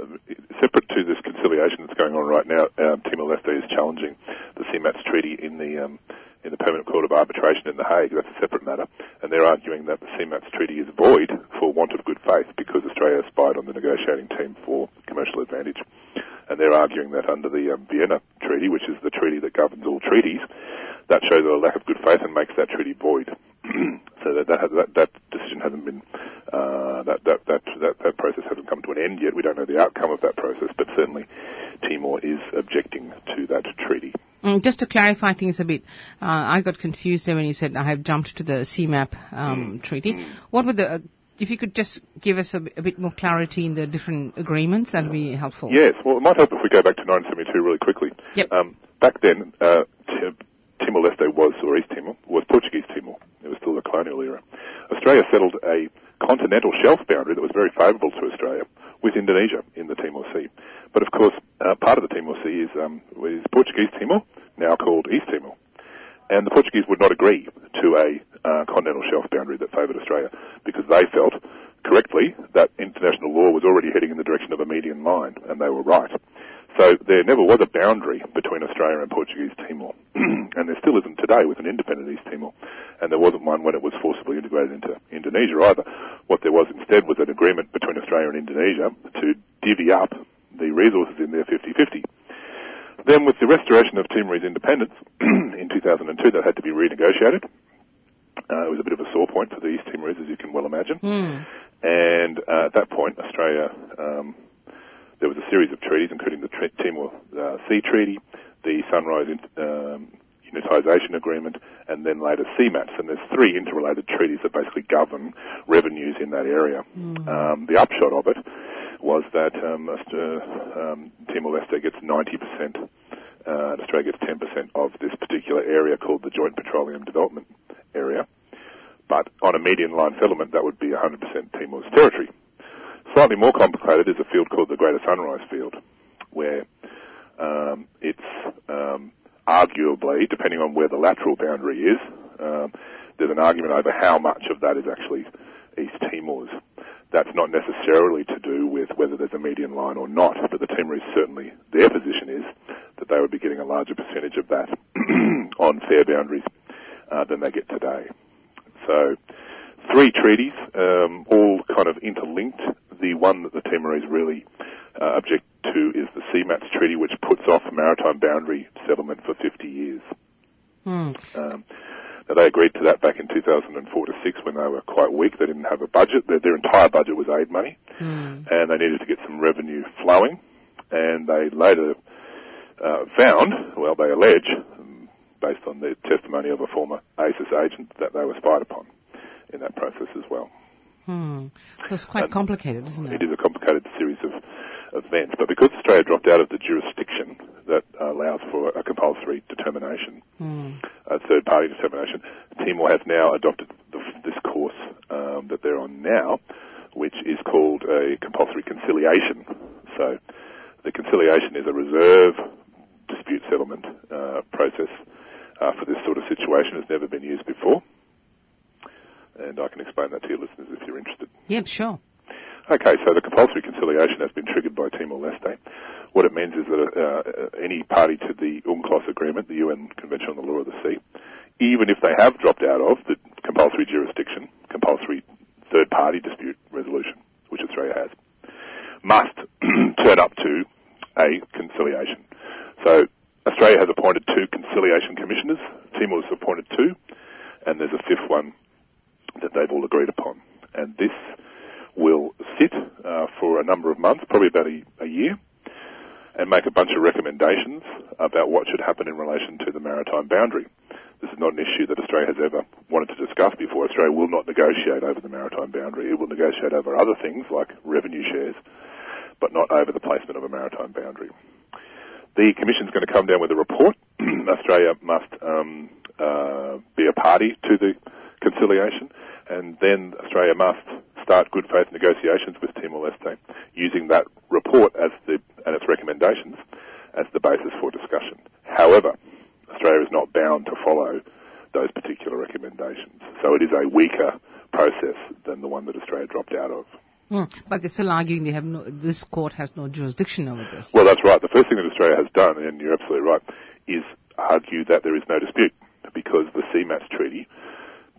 separate to this conciliation that's going on right now, um, Timor-Leste is challenging the CMATS treaty in the um, in the Permanent Court of Arbitration in The Hague. That's a separate matter, and they're arguing that the CMATS treaty is void for want of good faith because Australia spied on the negotiating team for commercial advantage. And they're arguing that under the um, Vienna Treaty, which is the treaty that governs all treaties, that shows a lack of good faith and makes that treaty void. so that that, that that decision hasn't been uh, that, that that that that process hasn't come to an end yet. We don't know the outcome of that process, but certainly Timor is objecting to that treaty. Mm, just to clarify things a bit, uh, I got confused there when you said I have jumped to the CMATS um, treaty. What were the, uh, if you could just give us a, b- a bit more clarity in the different agreements, that'd be helpful. Yes, well, it might help if we go back to 1972 really quickly. Yep. Um, back then, uh, T- Timor-Leste was, or East Timor, was Portuguese Timor. It was still the colonial era. Australia settled a continental shelf boundary that was very favourable to Australia with Indonesia in the Timor Sea. But of course, uh, part of the Timor Sea is, um, is Portuguese Timor, now called East Timor. And the Portuguese would not agree to a uh, continental shelf boundary that favoured Australia because they felt correctly that international law was already heading in the direction of a median line, and they were right. So there never was a boundary between Australia and Portuguese Timor, and there still isn't today with an independent East Timor, and there wasn't one when it was forcibly integrated into Indonesia either. What there was instead was an agreement between Australia and Indonesia to divvy up the resources in there 50-50. Then with the restoration of Timorese independence in 2002, that had to be renegotiated. Uh, it was a bit of a sore point for the East Timorese, as you can well imagine. And uh, at that point, Australia, um, there was a series of treaties, including the Tre- Timor uh, Sea Treaty, the Sunrise um, Unitisation Agreement, and then later CMATS. And there's three interrelated treaties that basically govern revenues in that area. Um, the upshot of it was that um, uh, um, Timor-Leste gets 90%, uh, and Australia gets 10% of this particular area called the Joint Petroleum Development Area. But on a median line settlement, that would be 100% Timor's territory. Slightly more complicated is a field called the Greater Sunrise Field, where um, it's um, arguably, depending on where the lateral boundary is, um, there's an argument over how much of that is actually East Timor's. That's not necessarily to do with whether there's a median line or not, but the Timorese certainly, their position is that they would be getting a larger percentage of that on fair boundaries uh, than they get today. So, three treaties, um, all kind of interlinked. The one that the Timorese really uh, object to is the CMATS Treaty, which puts off maritime boundary settlement for 50 years. Um, now they agreed to that back in 2004 to 6 when they were quite weak. They didn't have a budget. Their, their entire budget was aid money, and they needed to get some revenue flowing. And they later uh, found, well, they allege, based on the testimony of a former ASIS agent, that they were spied upon in that process as well. Hmm. So it's quite And complicated, isn't it? It is a complicated series of events, but because Australia dropped out of the jurisdiction that allows for a compulsory determination, a third-party determination, Timor has now adopted the, this course um, that they're on now, which is called a compulsory conciliation. So, the conciliation is a reserve dispute settlement uh, process uh, for this sort of situation. It's never been used before, and I can explain that to your listeners if you're interested. Yep, sure. Okay, so the compulsory conciliation has been triggered by Timor-Leste. What it means is that uh, any party to the UNCLOS agreement, the UN Convention on the Law of the Sea, even if they have dropped out of the compulsory jurisdiction, compulsory third-party dispute resolution, which Australia has, must turn up to a conciliation. So Australia has appointed two conciliation commissioners. Timor's appointed two, and there's a fifth one that they've all agreed upon. And this will sit uh, for a number of months, probably about a, a year, and make a bunch of recommendations about what should happen in relation to the maritime boundary. This is not an issue that Australia has ever wanted to discuss before. Australia will not negotiate over the maritime boundary. It will negotiate over other things like revenue shares, but not over the placement of a maritime boundary. The Commission is going to come down with a report. Australia must um, uh, be a party to the conciliation, and then Australia must start good faith negotiations with Timor-Leste using that report as the and its recommendations as the basis for discussion. However, Australia is not bound to follow those particular recommendations, so it is a weaker process than the one that Australia dropped out of. Mm. But they're still arguing they have no, this court has no jurisdiction over this. Well, that's right. The first thing that Australia has done, and you're absolutely right, is argue that there is no dispute because the CMATS treaty,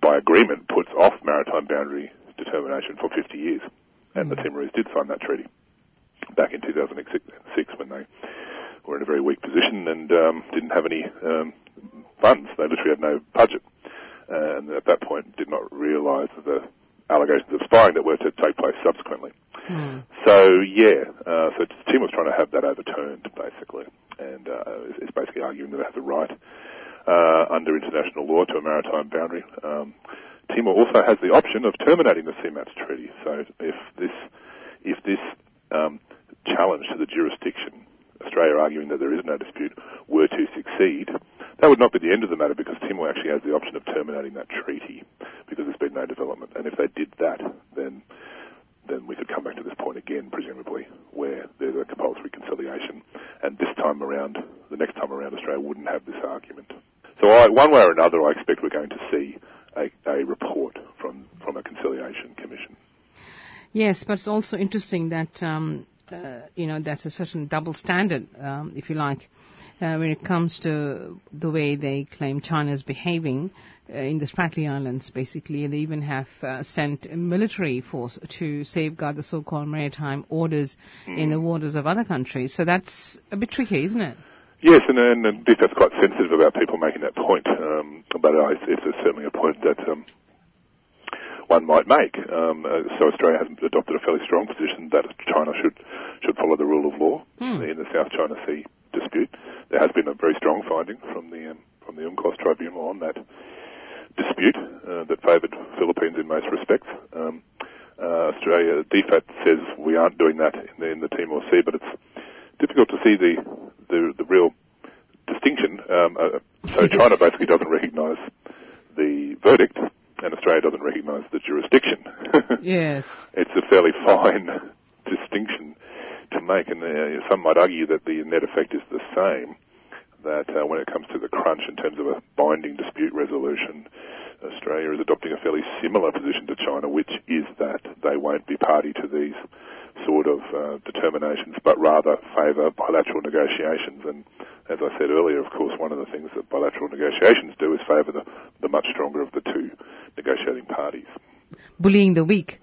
by agreement, puts off maritime boundary determination for 50 years. And the Timorese did sign that treaty back in 2006 when they were in a very weak position and um, didn't have any um, funds. They literally had no budget. And at that point did not realise the allegations of spying that were to take place subsequently. So yeah, uh, so Timor's trying to have that overturned basically, and uh, is, is basically arguing that it has a right uh, under international law to a maritime boundary. Um, Timor also has the option of terminating the CMATS treaty. So if this if this um, challenge to the jurisdiction, Australia arguing that there is no dispute, were to succeed, that would not be the end of the matter because Timor actually has the option of terminating that treaty because there's been no development. And if they did that, then then we could come back to this point again, presumably, where there's a compulsory conciliation. And this time around, the next time around, Australia wouldn't have this argument. So I, one way or another, I expect we're going to see a, a report from, from a conciliation commission. Yes, but it's also interesting that um, uh, you know that's a certain double standard, um, if you like, uh, when it comes to the way they claim China is behaving uh, in the Spratly Islands. Basically, they even have uh, sent a military force to safeguard the so-called maritime orders in the waters of other countries. So that's a bit tricky, isn't it? Yes, and, and, and DFAT's quite sensitive about people making that point, um, but uh, it's, it's certainly a point that um, one might make. Um, uh, so Australia has adopted a fairly strong position that China should should follow the rule of law in the South China Sea dispute. There has been a very strong finding from the um, from the UNCLOS tribunal on that dispute uh, that favoured Philippines in most respects. Um, uh, Australia, DFAT says we aren't doing that in the, in the Timor Sea, but it's difficult to see the the, the real distinction. Um, uh, so China basically doesn't recognise the verdict, and Australia doesn't recognise the jurisdiction. Yes. it's a fairly fine distinction to make, and uh, some might argue that the net effect is the same. That uh, when it comes to the crunch in terms of a binding dispute resolution, Australia is adopting a fairly similar position to China, which is that they won't be party to these sort of uh, determinations, but rather favour bilateral negotiations. And as I said earlier, of course, one of the things that bilateral negotiations do is favour the, the much stronger of the two negotiating parties. Bullying the weak.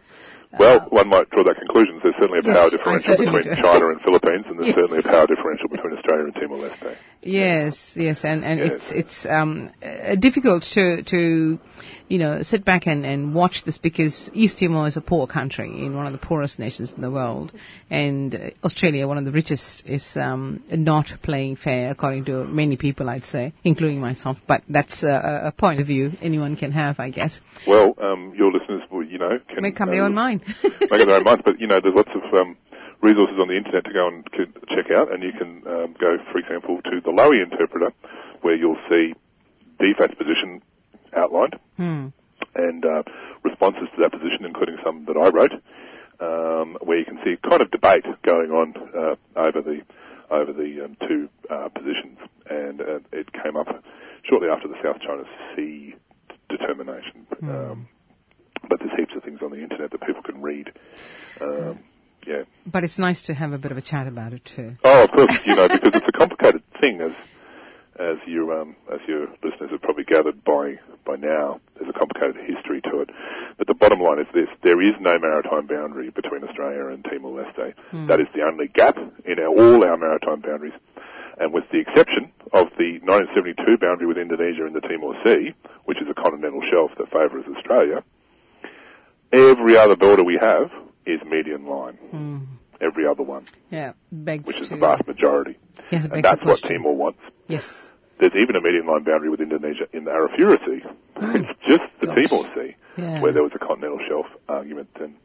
Well, one might draw that conclusion. There's certainly a power Yes, I differential between. China and Philippines, and there's Yes. certainly a power differential between Australia and Timor-Leste. Yes, yes, and, and Yes. it's it's um, uh, difficult to to you know sit back and, and watch this because East Timor is a poor country in one of the poorest nations in the world, and uh, Australia, one of the richest, is um, not playing fair according to many people, I'd say, including myself. But that's uh, a a point of view anyone can have, I guess. Well, um, your listeners will, you know, can Make up their uh, own mind. make up their own minds. But you know, there's lots of um, resources on the internet to go and check out, and you can um, go, for example, to the Lowy Interpreter, where you'll see DFAT's position outlined Hmm. and uh, responses to that position, including some that I wrote, um, where you can see kind of debate going on uh, over the over the um, two uh, positions, and uh, it came up shortly after the South China Sea determination. Um, but there's heaps of things on the internet that people can read. Um, yeah. But it's nice to have a bit of a chat about it too. Oh, of course, you know, because it's a complicated thing, as as you um, as your listeners have probably gathered by by now. There's a complicated history to it, but the bottom line is this: there is no maritime boundary between Australia and Timor-Leste. That is the only gap in our, all our maritime boundaries, and with the exception of the 1972 boundary with Indonesia in the Timor Sea, which is a continental shelf that favours Australia. Every other border we have is median line. Every other one, Yeah, begs which is the vast majority. yes, And that's what. Timor wants. Yes. There's even a median line boundary with Indonesia in the Arafura Sea. It's just the Gosh. Timor Sea Yeah. where there was a continental shelf argument and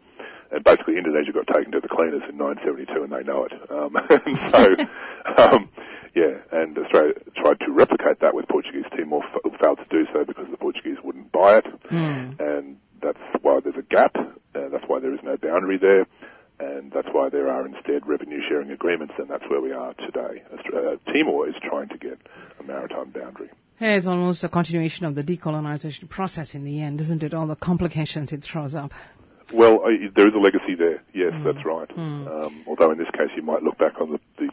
and basically Indonesia got taken to the cleaners in 1972 and they know it. Um, and so, um, yeah, and Australia tried to replicate that with Portuguese Timor, f- failed to do so because the Portuguese wouldn't buy it. Hmm. boundary there, and that's why there are instead revenue sharing agreements, and that's where we are today. Uh, Timor is trying to get a maritime boundary. It's almost a continuation of the decolonization process in the end, isn't it? All the complications it throws up. Well, uh, there is a legacy there. Yes, mm. that's right. Mm. Um, although in this case, you might look back on the, the,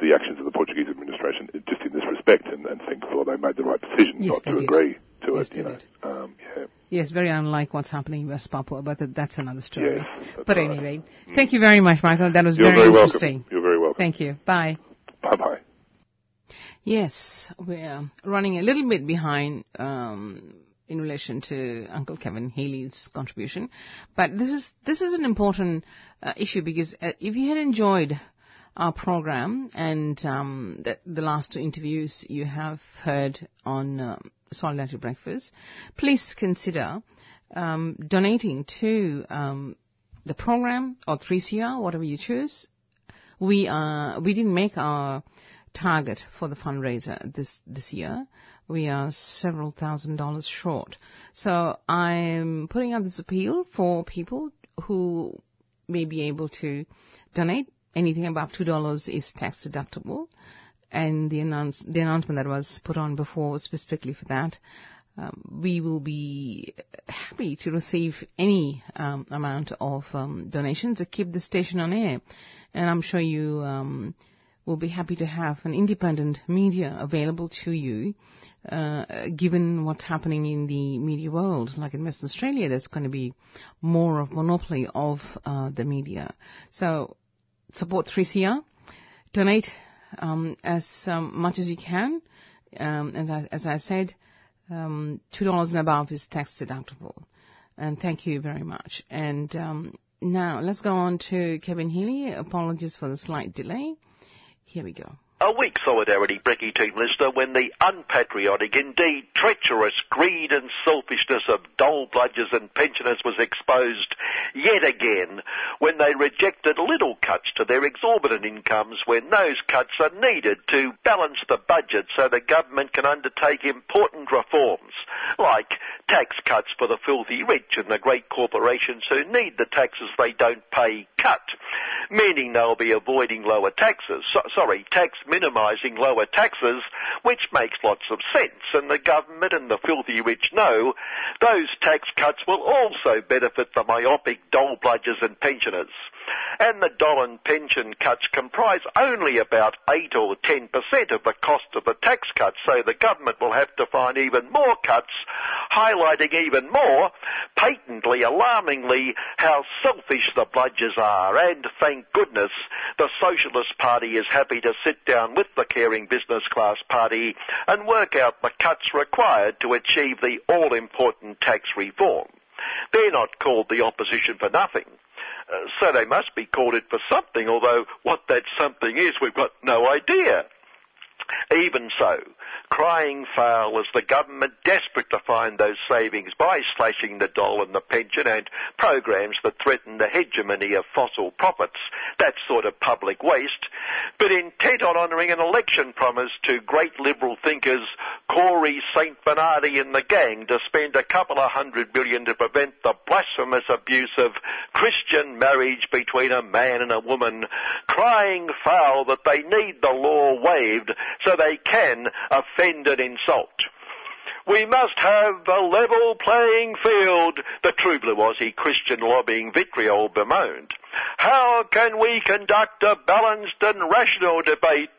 the actions of the Portuguese administration just in this respect and, and think, well, they made the right decision yes, not to did. agree to yes, it. You know, um, yeah. Yes, very unlike what's happening in West Papua, but that's another story. Yes, but right. anyway, mm. thank you very much, Michael. That was You're very, very interesting. Welcome. You're very welcome. Thank you. Bye. Bye bye. Yes, we're running a little bit behind um, in relation to Uncle Kevin Healy's contribution, but this is this is an important uh, issue because uh, if you had enjoyed our program and um, the, the, last two interviews you have heard on uh, Solidarity Breakfast, please consider um, donating to um, the program or 3CR, whatever you choose. We uh, we didn't make our target for the fundraiser this this year. We are several thousand dollars short. So I'm putting out this appeal for people who may be able to donate. Anything above two dollars is tax deductible, and the, announce, the announcement that was put on before specifically for that. Um, we will be happy to receive any um, amount of um, donations to keep the station on air, and I'm sure you um, will be happy to have an independent media available to you, uh, given what's happening in the media world. Like in Western Australia, there's going to be more of monopoly of uh, the media. So support 3CR, donate um, as um, much as you can. Um, as, I, as I said, um, two dollars and above is tax deductible. And thank you very much. And um, now let's go on to Kevin Healy. Apologies for the slight delay. Here we go. A weak solidarity Brecky team listener when the unpatriotic, indeed treacherous greed and selfishness of dole bludgers and pensioners was exposed yet again when they rejected little cuts to their exorbitant incomes when those cuts are needed to balance the budget so the government can undertake important reforms like tax cuts for the filthy rich and the great corporations who need the taxes they don't pay cut, meaning they'll be avoiding lower taxes. So, sorry, tax minimising lower taxes, which makes lots of sense. And the government and the filthy rich know those tax cuts will also benefit the myopic dole bludgers and pensioners and the Dolan pension cuts comprise only about 8 or 10% of the cost of the tax cuts, so the government will have to find even more cuts, highlighting even more, patently, alarmingly, how selfish the bludgers are. And thank goodness the Socialist Party is happy to sit down with the caring business class party and work out the cuts required to achieve the all-important tax reform. They're not called the opposition for nothing. Uh, so they must be called it for something, although what that something is, we've got no idea. Even so, crying foul is the government desperate to find those savings by slashing the dole and the pension and programs that threaten the hegemony of fossil profits, that sort of public waste, but intent on honouring an election promise to great liberal thinkers Cory, St. Bernardi and the gang to spend a couple of hundred billion to prevent the blasphemous abuse of Christian marriage between a man and a woman, crying foul that they need the law waived so they can offend and insult. We must have a level playing field, the true blue Aussie Christian lobbying vitriol bemoaned. How can we conduct a balanced and rational debate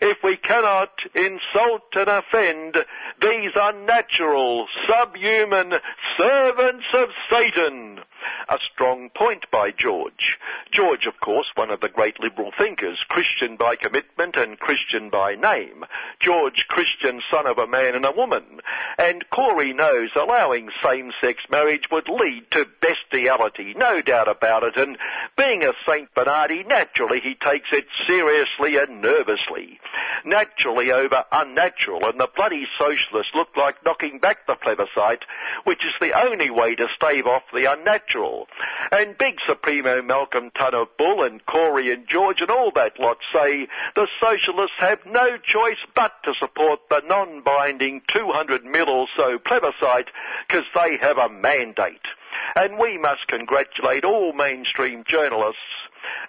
if we cannot insult and offend these unnatural, subhuman servants of Satan? A strong point by George. George, of course, one of the great liberal thinkers, Christian by commitment and Christian by name. George, Christian son of a man and a woman. And Cory knows allowing same-sex marriage would lead to bestiality, no doubt about it, and being a St. Bernardi, naturally he takes it seriously and nervously. Naturally over unnatural, and the bloody socialists look like knocking back the plebiscite, which is the only way to stave off the unnatural. And Big Supremo Malcolm Ton Bull and Cory and George and all that lot say the socialists have no choice but to support the non-binding 200 mil or so plebiscite because they have a mandate. And we must congratulate all mainstream journalists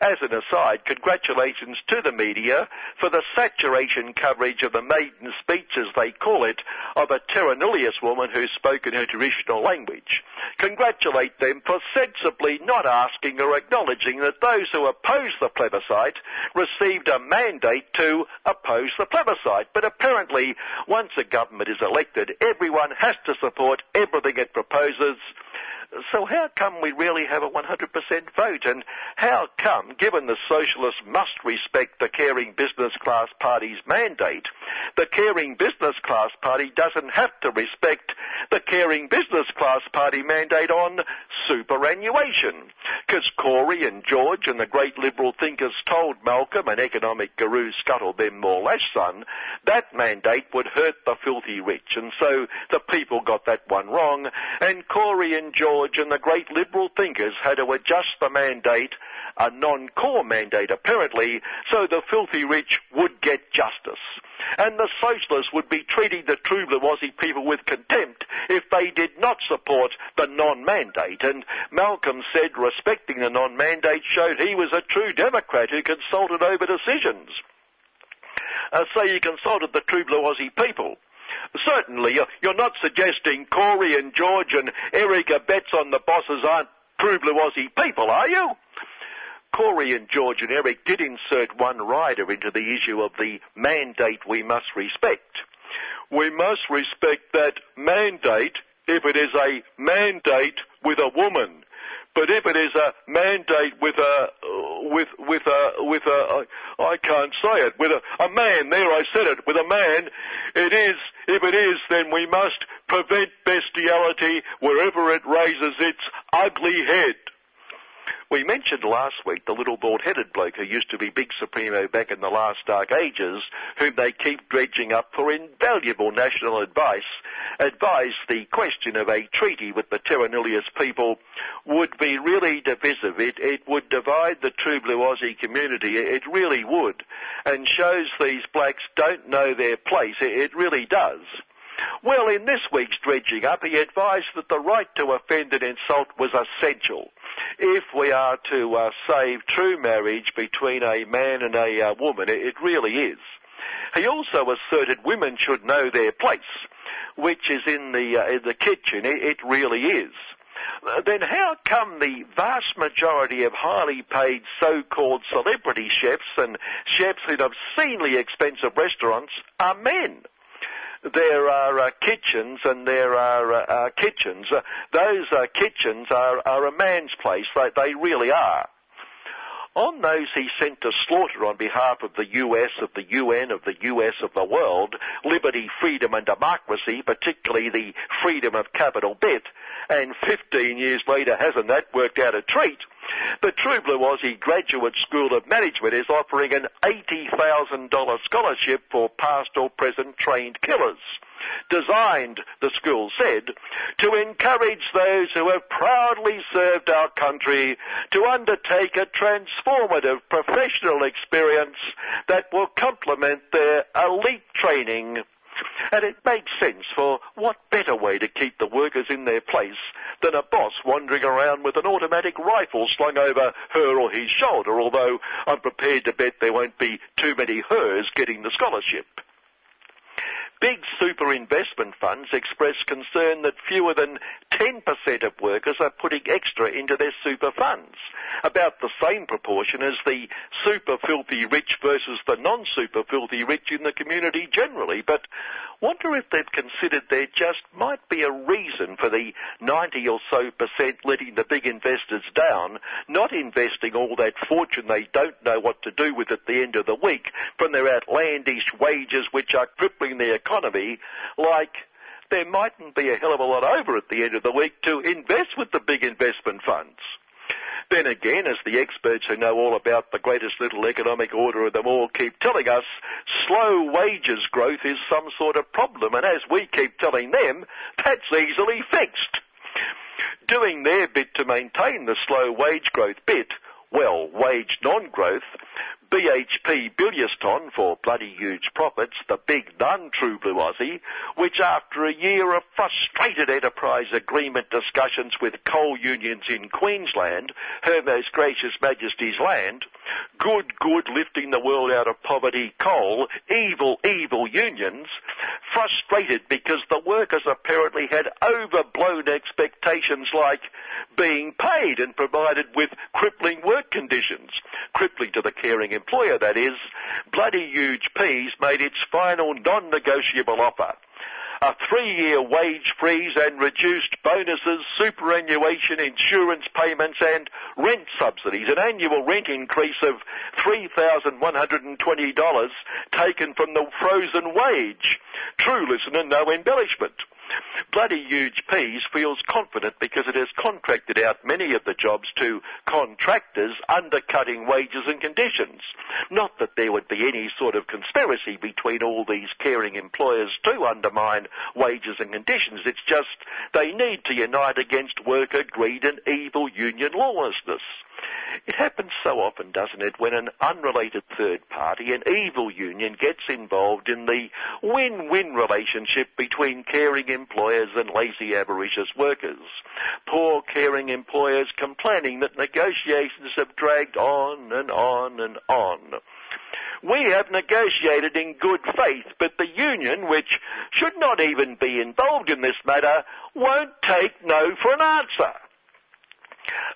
as an aside, congratulations to the media for the saturation coverage of the maiden speech, as they call it, of a Terra Nullius woman who spoke in her traditional language. Congratulate them for sensibly not asking or acknowledging that those who opposed the plebiscite received a mandate to oppose the plebiscite. But apparently, once a government is elected, everyone has to support everything it proposes so how come we really have a 100% vote? And how come, given the socialists must respect the caring business class party's mandate, the caring business class party doesn't have to respect the caring business class party mandate on superannuation? Because Cory and George and the great liberal thinkers told Malcolm and economic guru Scuttle Ben Morlash son that mandate would hurt the filthy rich. And so the people got that one wrong. And Cory and George And the great liberal thinkers had to adjust the mandate, a non-core mandate apparently, so the filthy rich would get justice. And the socialists would be treating the true Aussie people with contempt if they did not support the non-mandate. And Malcolm said respecting the non-mandate showed he was a true Democrat who consulted over decisions. Uh, so you consulted the true blue people. Certainly, you're not suggesting Cory and George and Eric Abetz on the bosses aren't true blue Aussie people, are you? Cory and George and Eric did insert one rider into the issue of the mandate we must respect. We must respect that mandate if it is a mandate with a woman. But if it is a mandate with a with with a with a I can't say it with a, a man there I said it with a man it is if it is then we must prevent bestiality wherever it raises its ugly head. We mentioned last week the little bald-headed bloke who used to be Big Supremo back in the last dark ages, whom they keep dredging up for invaluable national advice, advised the question of a treaty with the Terra Nullius people would be really divisive. It, it would divide the true blue Aussie community. It really would. And shows these blacks don't know their place. It, it really does. Well, in this week's dredging up, he advised that the right to offend and insult was essential if we are to uh, save true marriage between a man and a uh, woman. It, it really is. He also asserted women should know their place, which is in the uh, in the kitchen. It, it really is. Uh, then how come the vast majority of highly paid so-called celebrity chefs and chefs in obscenely expensive restaurants are men? There are uh, kitchens and there are uh, uh, kitchens. Uh, those uh, kitchens are, are a man's place. They, they really are. On those he sent to slaughter on behalf of the US, of the UN, of the US, of the world, liberty, freedom and democracy, particularly the freedom of capital bit, and 15 years later hasn't that worked out a treat? The True Blue Aussie Graduate School of Management is offering an $80,000 scholarship for past or present trained killers. Designed, the school said, to encourage those who have proudly served our country to undertake a transformative professional experience that will complement their elite training and it makes sense for what better way to keep the workers in their place than a boss wandering around with an automatic rifle slung over her or his shoulder, although I'm prepared to bet there won't be too many hers getting the scholarship. Big super investment funds express concern that fewer than 10% of workers are putting extra into their super funds, about the same proportion as the super filthy rich versus the non-super filthy rich in the community generally. But wonder if they've considered there just might be a reason for the 90 or so percent letting the big investors down, not investing all that fortune they don't know what to do with at the end of the week from their outlandish wages which are crippling the economy, like there mightn't be a hell of a lot over at the end of the week to invest with the big investment funds. Then again, as the experts who know all about the greatest little economic order of them all keep telling us, slow wages growth is some sort of problem, and as we keep telling them, that's easily fixed. Doing their bit to maintain the slow wage growth bit, well, wage non-growth, BHP Billiaston for bloody huge profits, the big non-true blue Aussie, which after a year of frustrated enterprise agreement discussions with coal unions in Queensland, Her Most Gracious Majesty's land, good, good lifting the world out of poverty coal, evil, evil unions, frustrated because the workers apparently had overblown expectations like being paid and provided with crippling work conditions, crippling to the caring employer that is, bloody huge peas made its final non-negotiable offer. A three-year wage freeze and reduced bonuses, superannuation, insurance payments and rent subsidies. An annual rent increase of $3,120 taken from the frozen wage. True listener, no embellishment. Bloody Huge Peas feels confident because it has contracted out many of the jobs to contractors undercutting wages and conditions. Not that there would be any sort of conspiracy between all these caring employers to undermine wages and conditions. It's just they need to unite against worker greed and evil union lawlessness. It happens so often, doesn't it, when an unrelated third party, an evil union, gets involved in the win-win relationship between caring employers and lazy avaricious workers. Poor caring employers complaining that negotiations have dragged on and on and on. We have negotiated in good faith, but the union, which should not even be involved in this matter, won't take no for an answer.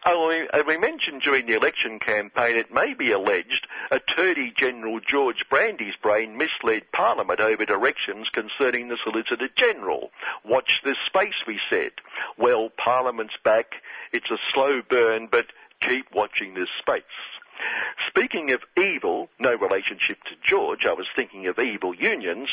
Oh, as uh, we mentioned during the election campaign, it may be alleged Attorney General George Brandis brain misled Parliament over directions concerning the Solicitor General. Watch this space, we said. Well, Parliament's back. It's a slow burn, but keep watching this space. Speaking of evil, no relationship to George, I was thinking of evil unions,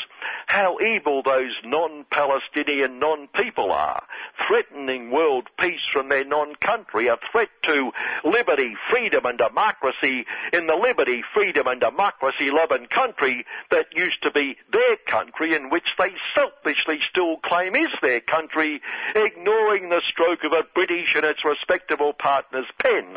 how evil those non-Palestinian non-people are, threatening world peace from their non-country, a threat to liberty, freedom and democracy in the liberty, freedom and democracy loving country that used to be their country and which they selfishly still claim is their country, ignoring the stroke of a British and its respectable partner's pen.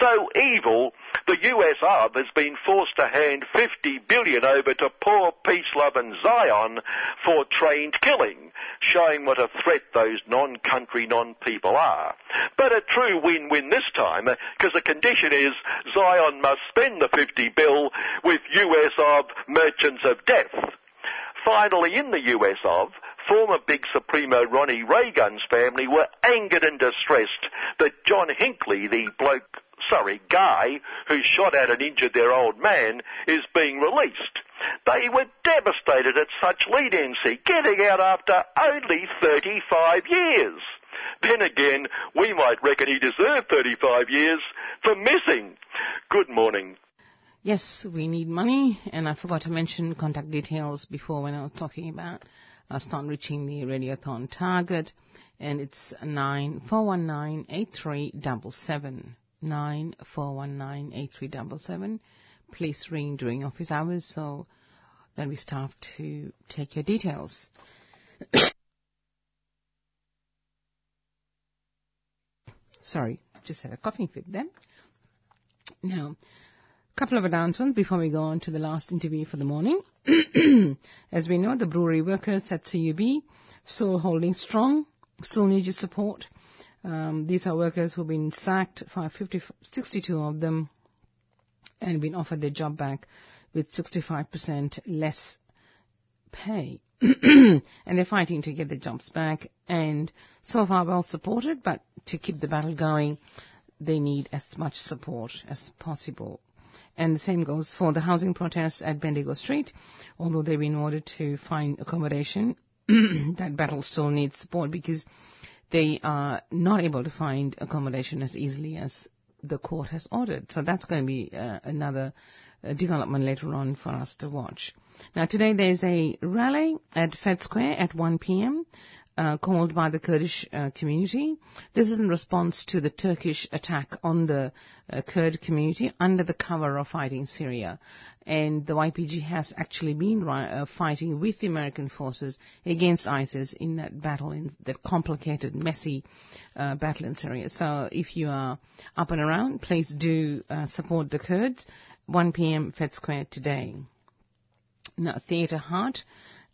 So evil the US Arab has been forced to hand 50 billion over to poor peace-loving Zion for trained killing, showing what a threat those non-country, non-people are. But a true win-win this time, because the condition is Zion must spend the 50 bill with US of merchants of death. Finally, in the US of, former big Supremo Ronnie Reagan's family were angered and distressed that John Hinckley, the bloke sorry, guy who shot at and injured their old man is being released. They were devastated at such leniency, getting out after only 35 years. Then again, we might reckon he deserved 35 years for missing. Good morning. Yes, we need money, and I forgot to mention contact details before when I was talking about uh, start reaching the radiothon target, and it's nine four one nine eight three double seven. 94198377. Please ring during office hours so then we start to take your details. Sorry, just had a coughing fit then. Now, a couple of announcements before we go on to the last interview for the morning. As we know, the brewery workers at CUB still holding strong, still need your support. Um, these are workers who've been sacked, 50, 62 of them, and been offered their job back with 65% less pay. and they're fighting to get their jobs back, and so far well supported, but to keep the battle going, they need as much support as possible. And the same goes for the housing protests at Bendigo Street. Although they've been ordered to find accommodation, that battle still needs support because they are not able to find accommodation as easily as the court has ordered. So that's going to be uh, another uh, development later on for us to watch. Now today there's a rally at Fed Square at 1 p.m uh, called by the Kurdish uh, community. This is in response to the Turkish attack on the uh, Kurd community under the cover of fighting Syria. And the YPG has actually been uh, fighting with the American forces against ISIS in that battle, in that complicated, messy uh, battle in Syria. So if you are up and around, please do uh, support the Kurds 1 p.m. Fed Square today. Now, Theatre Heart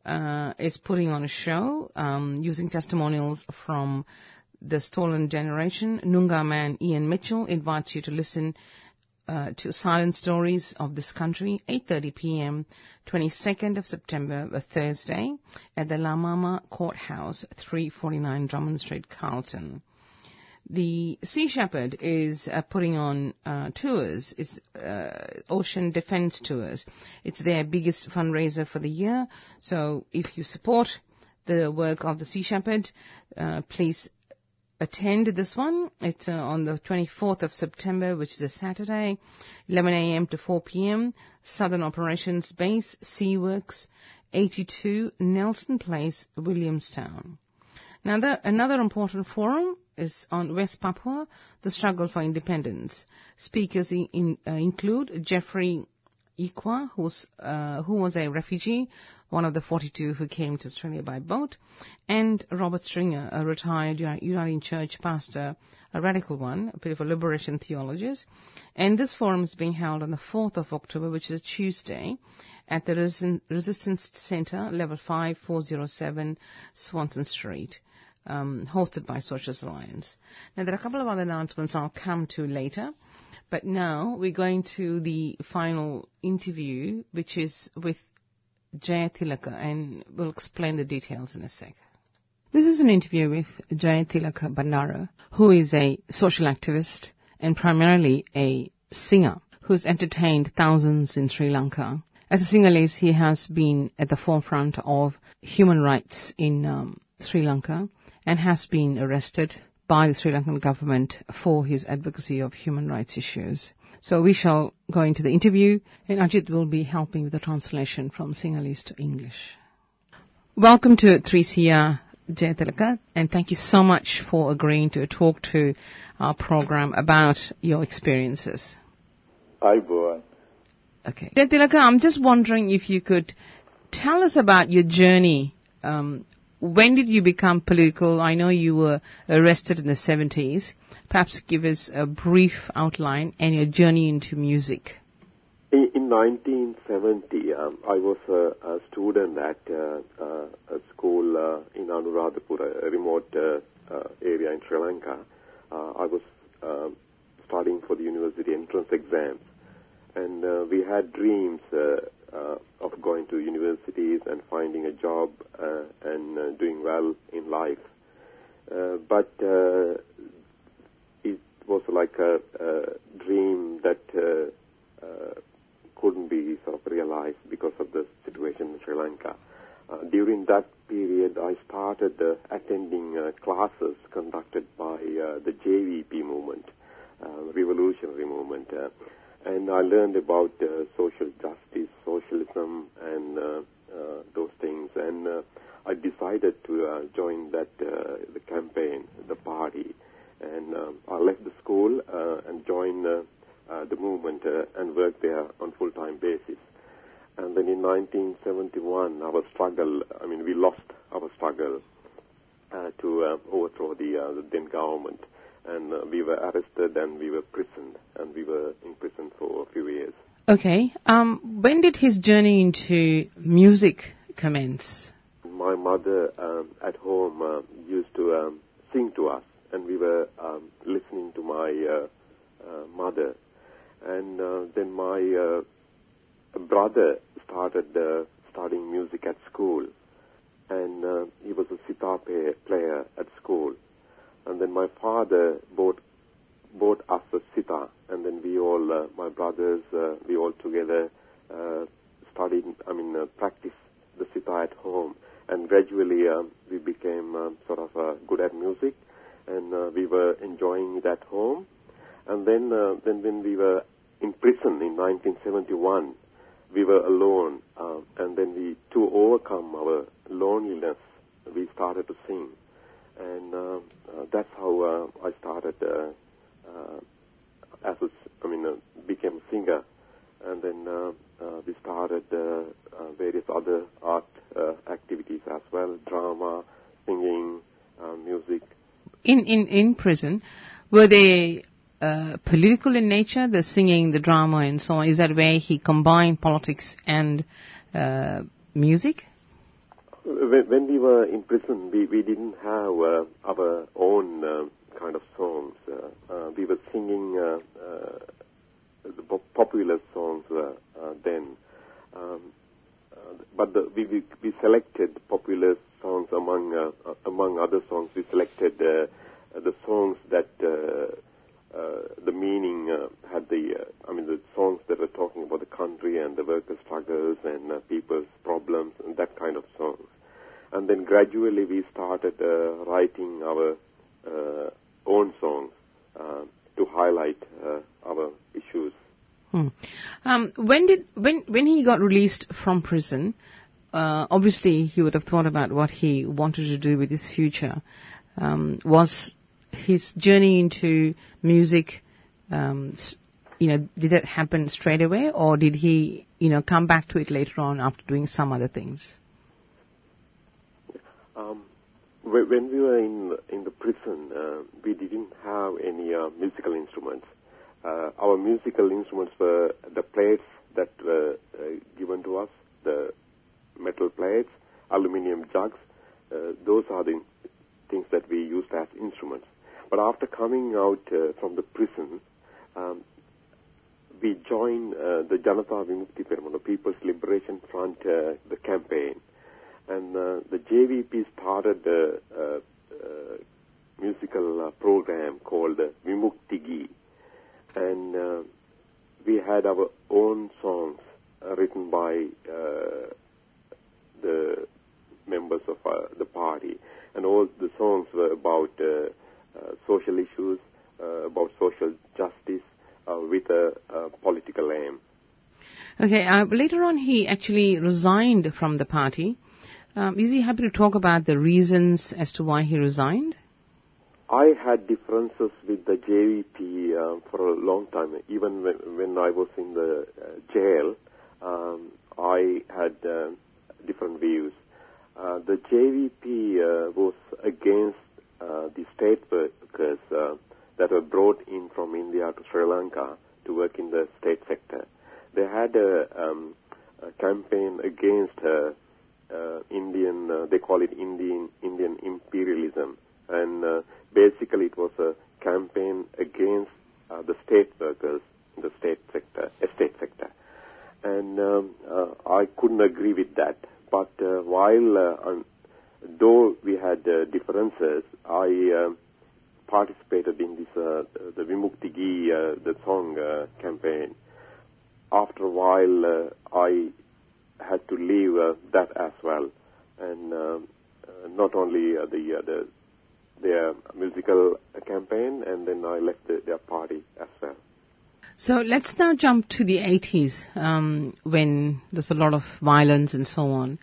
uh, is putting on a show um, using testimonials from the Stolen Generation. Noongar man Ian Mitchell invites you to listen uh, to Silent Stories of this Country, 8.30 p.m., 22nd of September, a Thursday, at the La Mama Courthouse, 349 Drummond Street, Carlton. The Sea Shepherd is uh, putting on uh, tours. It's uh, Ocean Defense Tours. It's their biggest fundraiser for the year. So if you support the work of the Sea Shepherd, uh, please attend this one. It's uh, on the 24th of September, which is a Saturday, 11 a.m. to 4 p.m. Southern Operations Base, Seaworks, 82 Nelson Place, Williamstown. Now, the, another important forum is on West Papua, the struggle for independence. Speakers in, in, uh, include Jeffrey Ikwa, uh, who was a refugee, one of the 42 who came to Australia by boat, and Robert Stringer, a retired Uniting Church pastor, a radical one, a bit of a liberation theologist. And this forum is being held on the 4th of October, which is a Tuesday, at the Resistance Centre, level 5407, Swanston Street. Um, hosted by Socialist Alliance. Now, there are a couple of other announcements I'll come to later. But now we're going to the final interview, which is with Jaya Tilaka, and we'll explain the details in a sec. This is an interview with Jaya Tilaka Bandara, who is a social activist and primarily a singer who's entertained thousands in Sri Lanka. As a Sinhalese, he has been at the forefront of human rights in um, Sri Lanka and has been arrested by the Sri Lankan government for his advocacy of human rights issues. So we shall go into the interview and Ajit will be helping with the translation from Sinhalese to English. Welcome to 3CR Jayatilaka and thank you so much for agreeing to talk to our program about your experiences. Hi, boy. Okay. Jayatilaka, I'm just wondering if you could tell us about your journey um, when did you become political? I know you were arrested in the 70s. Perhaps give us a brief outline and your journey into music. In, in 1970, um, I was a, a student at uh, uh, a school uh, in Anuradhapura, a remote uh, uh, area in Sri Lanka. Uh, I was um, studying for the university entrance exams, and we had dreams uh, of going to universities and finding a job uh, and uh, doing well in life. Uh, but uh, it was like a, a dream that uh, couldn't be sort of realized because of the situation in Sri Lanka. During that period, I started attending classes conducted by the JVP movement, revolutionary movement. Uh, and I learned about uh, social justice, socialism, and uh, uh, those things. And uh, I decided to uh, join that uh, the campaign, the party, and um, I left the school uh, and joined uh, uh, the movement uh, and worked there on full-time basis. And then in 1971, our struggle, I mean, we lost our struggle uh, to uh, overthrow the, uh, the then government and uh, we were arrested and we were prisoned and we were in prison for a few years. Okay. Um, when did his journey into music commence? My mother um, at home uh, used to um, sing to us, and we were um, listening to my uh, uh mother. And uh, then my uh, brother started studying music at school, and he was a sitar player at school and then my father bought bought us a sitar, and then we all, uh, my brothers, uh, we all together uh, studied, I mean, uh, practiced the sitar at home, and gradually um, we became um, sort of uh, good at music, and uh, we were enjoying it at home, and then uh, then when we were in prison in 1971, we were alone, uh, and then we to overcome our loneliness, we started to sing and uh, uh, that's how uh, I started as a, I mean, became a singer, and then we started various other art activities as well, drama, singing, music. In in in prison, were they? uh, political in nature, the singing, the drama, and so on? Is that where he combined politics and uh, music? When, we were in prison, we, we didn't have uh, our own uh, kind of songs. Uh, uh, we were singing uh, uh, the popular songs then. Um, but the, we, we, we selected popular songs among among other songs. We selected the songs that the meaning uh, had the uh, I mean the songs that were talking about the country and the workers' struggles and uh, people's problems and that kind of songs. And then gradually we started uh, writing our uh, own songs uh, to highlight uh, our issues. Hmm. Um, when did when when he got released from prison? Uh, obviously, he would have thought about what he wanted to do with his future. Um, was his journey into music, um, you know, did that happen straight away, or did he, you know, come back to it later on after doing some other things? Um, when we were in in the prison, uh, we didn't have any uh, musical instruments. Uh, our musical instruments were the plates that were uh, given to us, the metal plates, aluminium jugs. Uh, those are the things that we used as instruments. But after coming out uh, from the prison, um, we joined uh, the Janata Vimukti Peramuna, the People's Liberation Front, uh, the campaign. And uh, the JVP started a, a, a musical uh, program called Vimukti Vimuktigi. And uh, we had our own songs uh, written by uh, the members of uh, the party. And all the songs were about uh, uh, social issues, uh, about social justice, uh, with a, a political aim. Okay. Uh, later on, he actually resigned from the party. Um, is he happy to talk about the reasons as to why he resigned? I had differences with the JVP uh, for a long time. Even when, when I was in the uh, jail, um, I had uh, different views. Uh, the JVP uh, was against uh, the state workers uh, that were brought in from India to Sri Lanka to work in the state sector. They had a, um, a campaign against uh, uh, Indian, uh, they call it Indian Indian imperialism, and uh, basically it was a campaign against uh, the state workers in the state sector, estate sector, and um, uh, I couldn't agree with that. But uh, while uh, though we had uh, differences, I uh, participated in this uh, the Vimukti Gi, uh, the song uh, campaign. After a while, uh, I had to leave that as well, and not only the the their musical campaign, and then I left the, their party as well. So let's now jump to the 80s um, when there's a lot of violence and so on.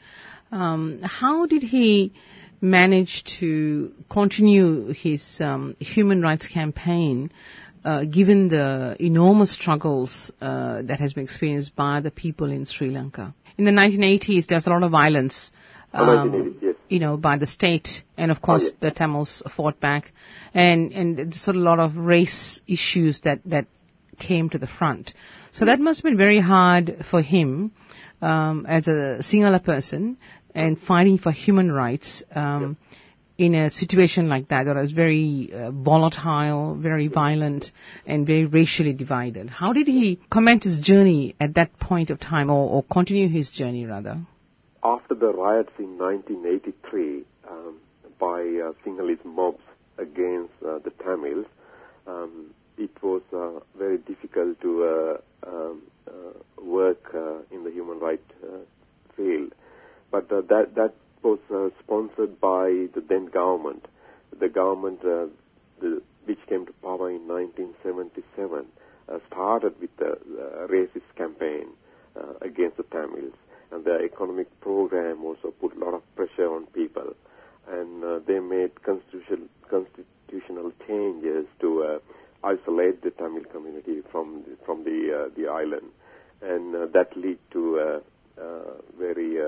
Um, how did he manage to continue his um, human rights campaign uh, given the enormous struggles uh, that has been experienced by the people in Sri Lanka? In the 1980s, there's a lot of violence. Oh, 1980s, yes. You know, by the state, and of course yes. the Tamils fought back, and and there's sort of a lot of race issues that that came to the front. So that must have been very hard for him um, as a Sinhala person and fighting for human rights um, in a situation like that that was very uh, volatile, very violent, and very racially divided. How did he comment his journey at that point of time, or, or continue his journey rather? After the riots in 1983 um, by uh, Sinhalese mobs against uh, the Tamils, um, it was uh, very difficult to uh, um, uh, work uh, in the human rights uh, field. But uh, that that was uh, sponsored by the then government. The government, uh, the, which came to power in 1977, uh, started with the racist campaign uh, against the Tamils, and the economic program also put a lot of pressure on people, and uh, they made constitutional constitutional changes to isolate the Tamil community from the, from the the island, and that led to very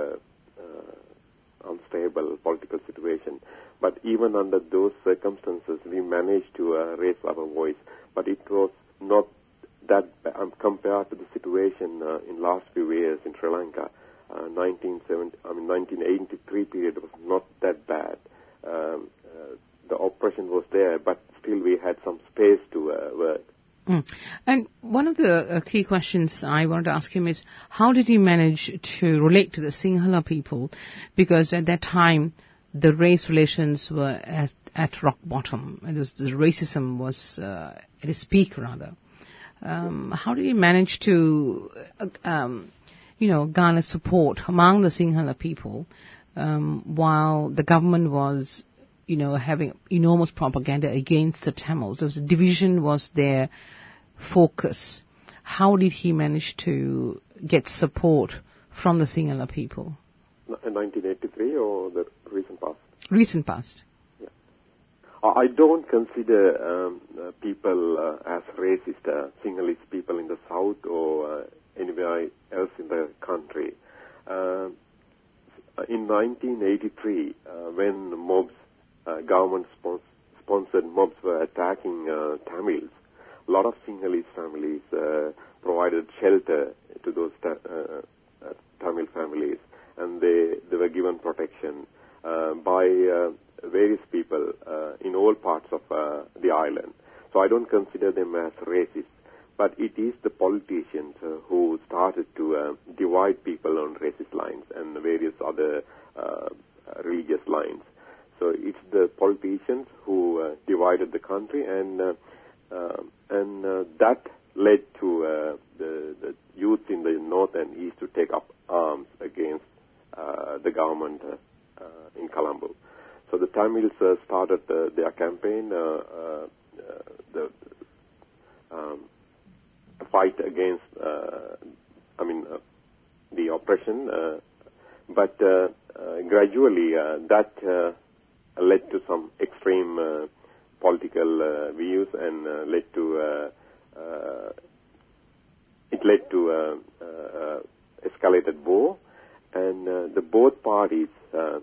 unstable political situation. But even under those circumstances, we managed to uh, raise our voice. but it was not that um, compared to the situation uh, in last few years in Sri Lanka. Uh, 1970, I mean 1983 period was not that bad. Um, uh, the oppression was there, but still we had some space to uh, work. Mm. And one of the uh, key questions I wanted to ask him is how did he manage to relate to the Sinhala people? Because at that time, the race relations were at, at rock bottom. It was, the racism was uh, at its peak, rather. Um, how did he manage to, uh, um, you know, garner support among the Sinhala people um, while the government was, you know, having enormous propaganda against the Tamils? There was a division was their focus. How did he manage to get support from the Sinhala people? In 1983 or the recent past? Recent past. I I don't consider um, uh, people uh, as racist, uh, Sinhalese people in the south or uh, anywhere else in the country. Uh, in 1983, uh, when mobs, uh, government spons- sponsored mobs were attacking uh, Tamils, a lot of Sinhalese families uh, provided shelter to those ta- uh, uh, Tamil families, and they, they were given protection uh, by various people in all parts of the island. So I don't consider them as racist, but it is the politicians who started to divide people on racist lines and various other religious lines. So it's the politicians who uh, divided the country, and uh, uh, and that led to the, the youth in the north and east to take up arms against the government in Colombo. So the Tamils started their campaign, the um, fight against, uh, I mean, uh, the oppression. Uh, but gradually, that led to some extreme uh, political uh, views and uh, led to it led to escalated war, and the both parties, the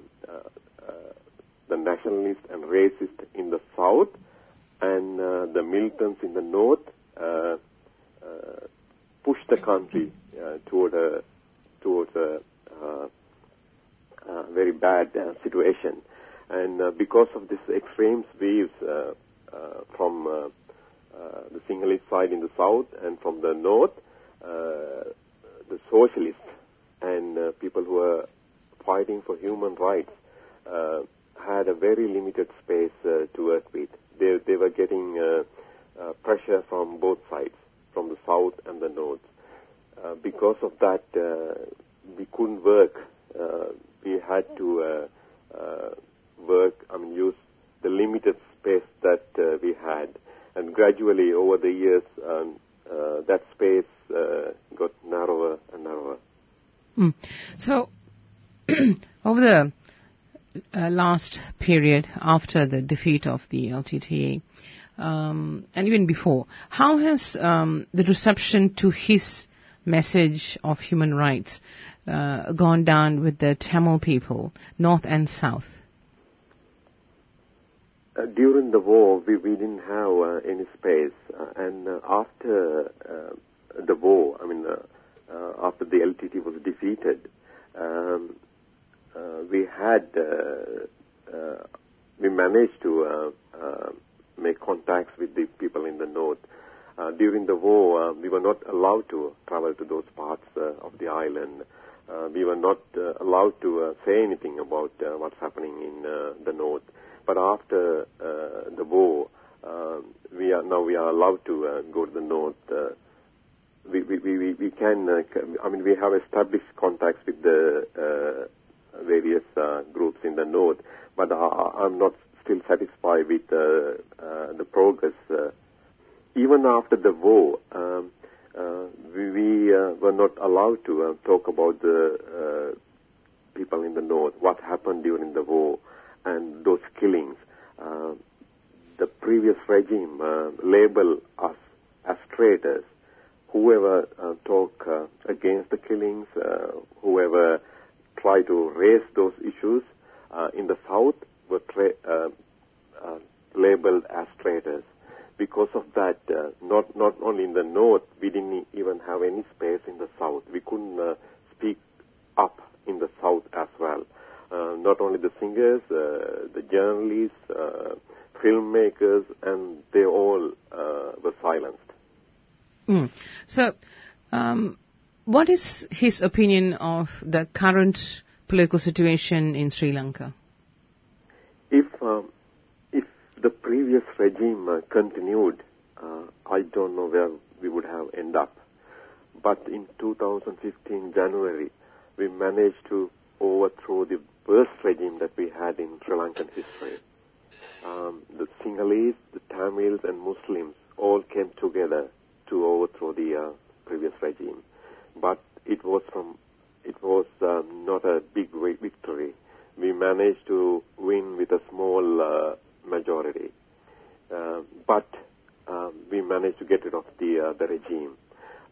nationalist and racist in the south, and the militants in the north, pushed the country toward a towards a uh, uh, very bad uh, situation. And uh, because of this extreme waves uh, uh, from uh, uh, the Sinhalese side in the south and from the north, uh, the socialists and people who were fighting for human rights had a very limited space to work with. They, they were getting pressure from both sides, from the south and the north. Because of that, we couldn't work. We had to work, I mean, use the limited space that uh, we had. And gradually, over the years, um, uh, that space uh, got narrower and narrower. Mm. So, over the uh, last period after the defeat of the LTTE, um, and even before, how has um, the reception to his message of human rights uh, gone down with the Tamil people, north and south? Uh, during the war, we, we didn't have uh, any space, uh, and after the war, I mean, after the LTT was defeated, um, we had, we managed to make contacts with the people in the north. Uh, during the war, uh, we were not allowed to travel to those parts uh, of the island. We were not allowed to say anything about what's happening in the north. But after uh, the war, uh, we are now we are allowed to uh, go to the north. Uh, we, we, we, we can, I mean, we have established contacts with the various groups in the north, but I, I'm not still satisfied with the progress. Even after the war, um, uh, we, we uh, were not allowed to uh, talk about the people in the north, what happened during the war, and those killings. Uh, the previous regime uh, labeled us as traitors. Whoever uh, talk uh, against the killings, uh, whoever try to raise those issues uh, in the south were tra- labeled as traitors. because of that, not not only in the north, we didn't even have any space in the south. We couldn't speak up in the south as well. Uh, not only the singers, uh, the journalists, uh, filmmakers, and they all uh, were silenced. Mm. So, um, what is his opinion of the current political situation in Sri Lanka? If um, if the previous regime uh, continued, uh, I don't know where we would have ended up. But in 2015 January, we managed to overthrow the worst regime that we had in Sri Lankan history. Um, the Sinhalese, the Tamils, and Muslims all came together to overthrow the uh, previous regime. But it was from it was um, not a big victory. We managed to win with a small uh, majority, uh, but um, we managed to get rid of the uh, the regime.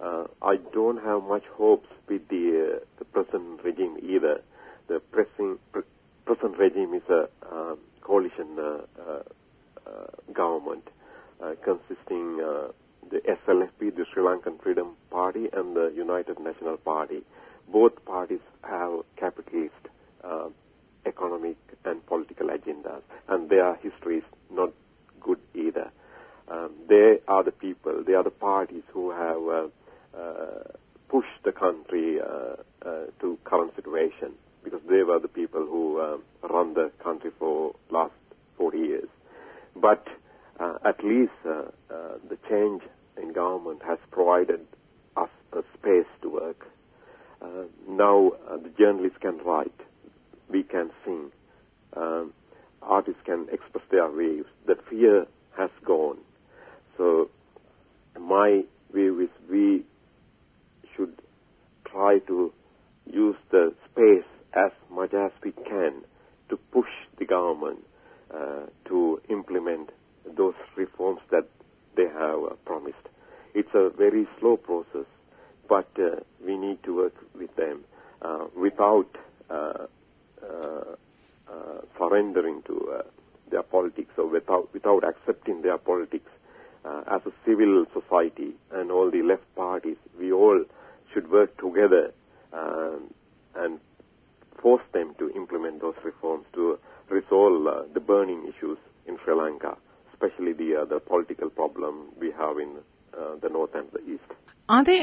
Uh, I don't have much hopes with the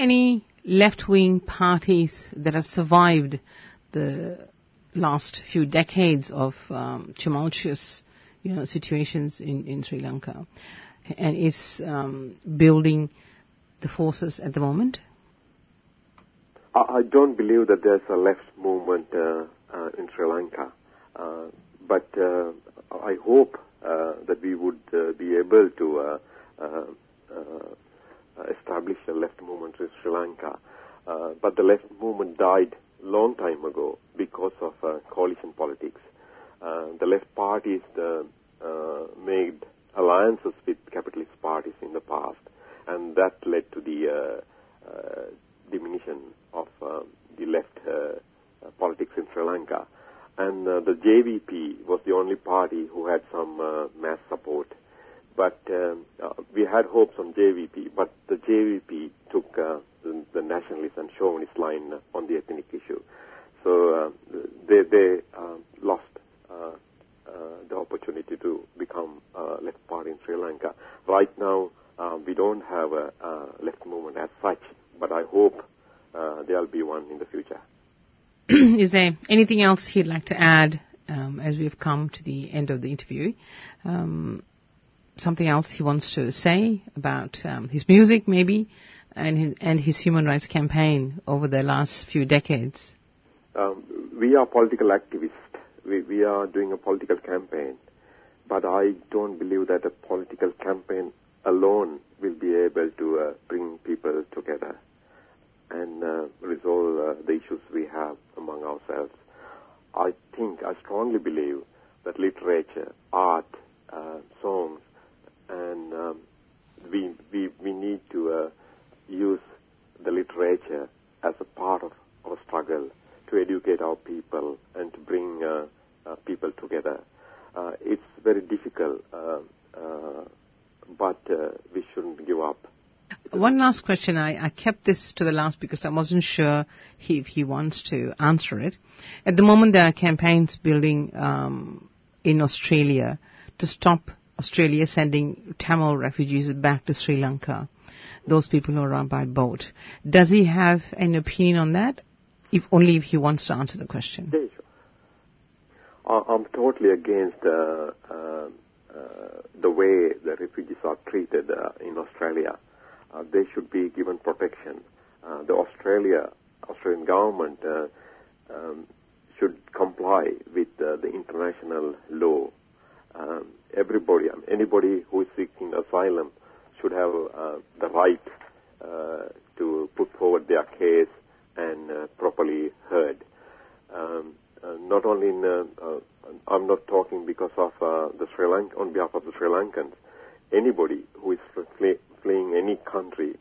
Any left-wing parties that have survived the last few decades of um, tumultuous, you know, situations in, in Sri Lanka, and is um, building the forces at the moment? I don't believe that there's a left movement uh, uh, in Sri Lanka, uh, but uh, I hope uh, that we would uh, be able to establish a left movement in Sri Lanka. Uh, but the left movement died long time ago because of uh, coalition politics. Uh, the left parties made alliances with capitalist parties in the past, and that led to the diminution of uh, the left uh, uh, politics in Sri Lanka. And the JVP was the only party who had some mass support. But um, we had hopes on JVP, but the JVP took the, the, nationalist and chauvinist line on the ethnic issue. So they, they lost uh, the opportunity to become a left party in Sri Lanka. Right now, uh, we don't have a, a, left movement as such, but I hope uh, there'll be one in the future. Is there anything else he'd like to add um, as we've come to the end of the interview? Um, something else he wants to say about um, his music, maybe, and his, and his human rights campaign over the last few decades? Um, we are political activists. We, we are doing a political campaign, but I don't believe that a political campaign alone will be able to uh, bring people together and uh, resolve uh, the issues we have among ourselves. I think, I strongly believe that literature, art, uh, songs, and um, we, we, we need to uh, use the literature as a part of our struggle to educate our people and to bring uh, uh, people together. it's very difficult but uh, we shouldn't give up. One last question. I, I kept this to the last because I wasn't sure he, if he wants to answer it. At the moment, there are campaigns building um, in Australia to stop Australia sending Tamil refugees back to Sri Lanka. Those people who are by boat. Does he have an opinion on that? If only if he wants to answer the question. I'm totally against uh, uh, the way the refugees are treated uh, in Australia. Uh, they should be given protection. Uh, the Australia Australian government uh, um, should comply with the international law. Um, everybody, um, anybody who is seeking asylum, should have uh, the right uh, to put forward their case and uh, properly heard. Um, uh, not only in, uh, uh, I'm not talking because of the Sri Lanka, on behalf of the Sri Lankans. Anybody who is fle- fleeing any country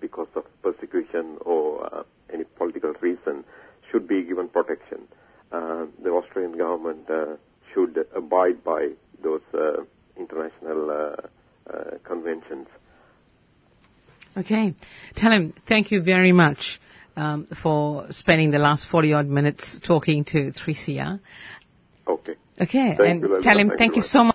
because of persecution or any political reason should be given protection. The Australian government should abide by those uh, international uh, uh, conventions. Okay. Tell him, thank you very much um, for spending the last 40 odd minutes talking to 3CR. Okay. Okay. Thank and you, him, Thank thank you so much.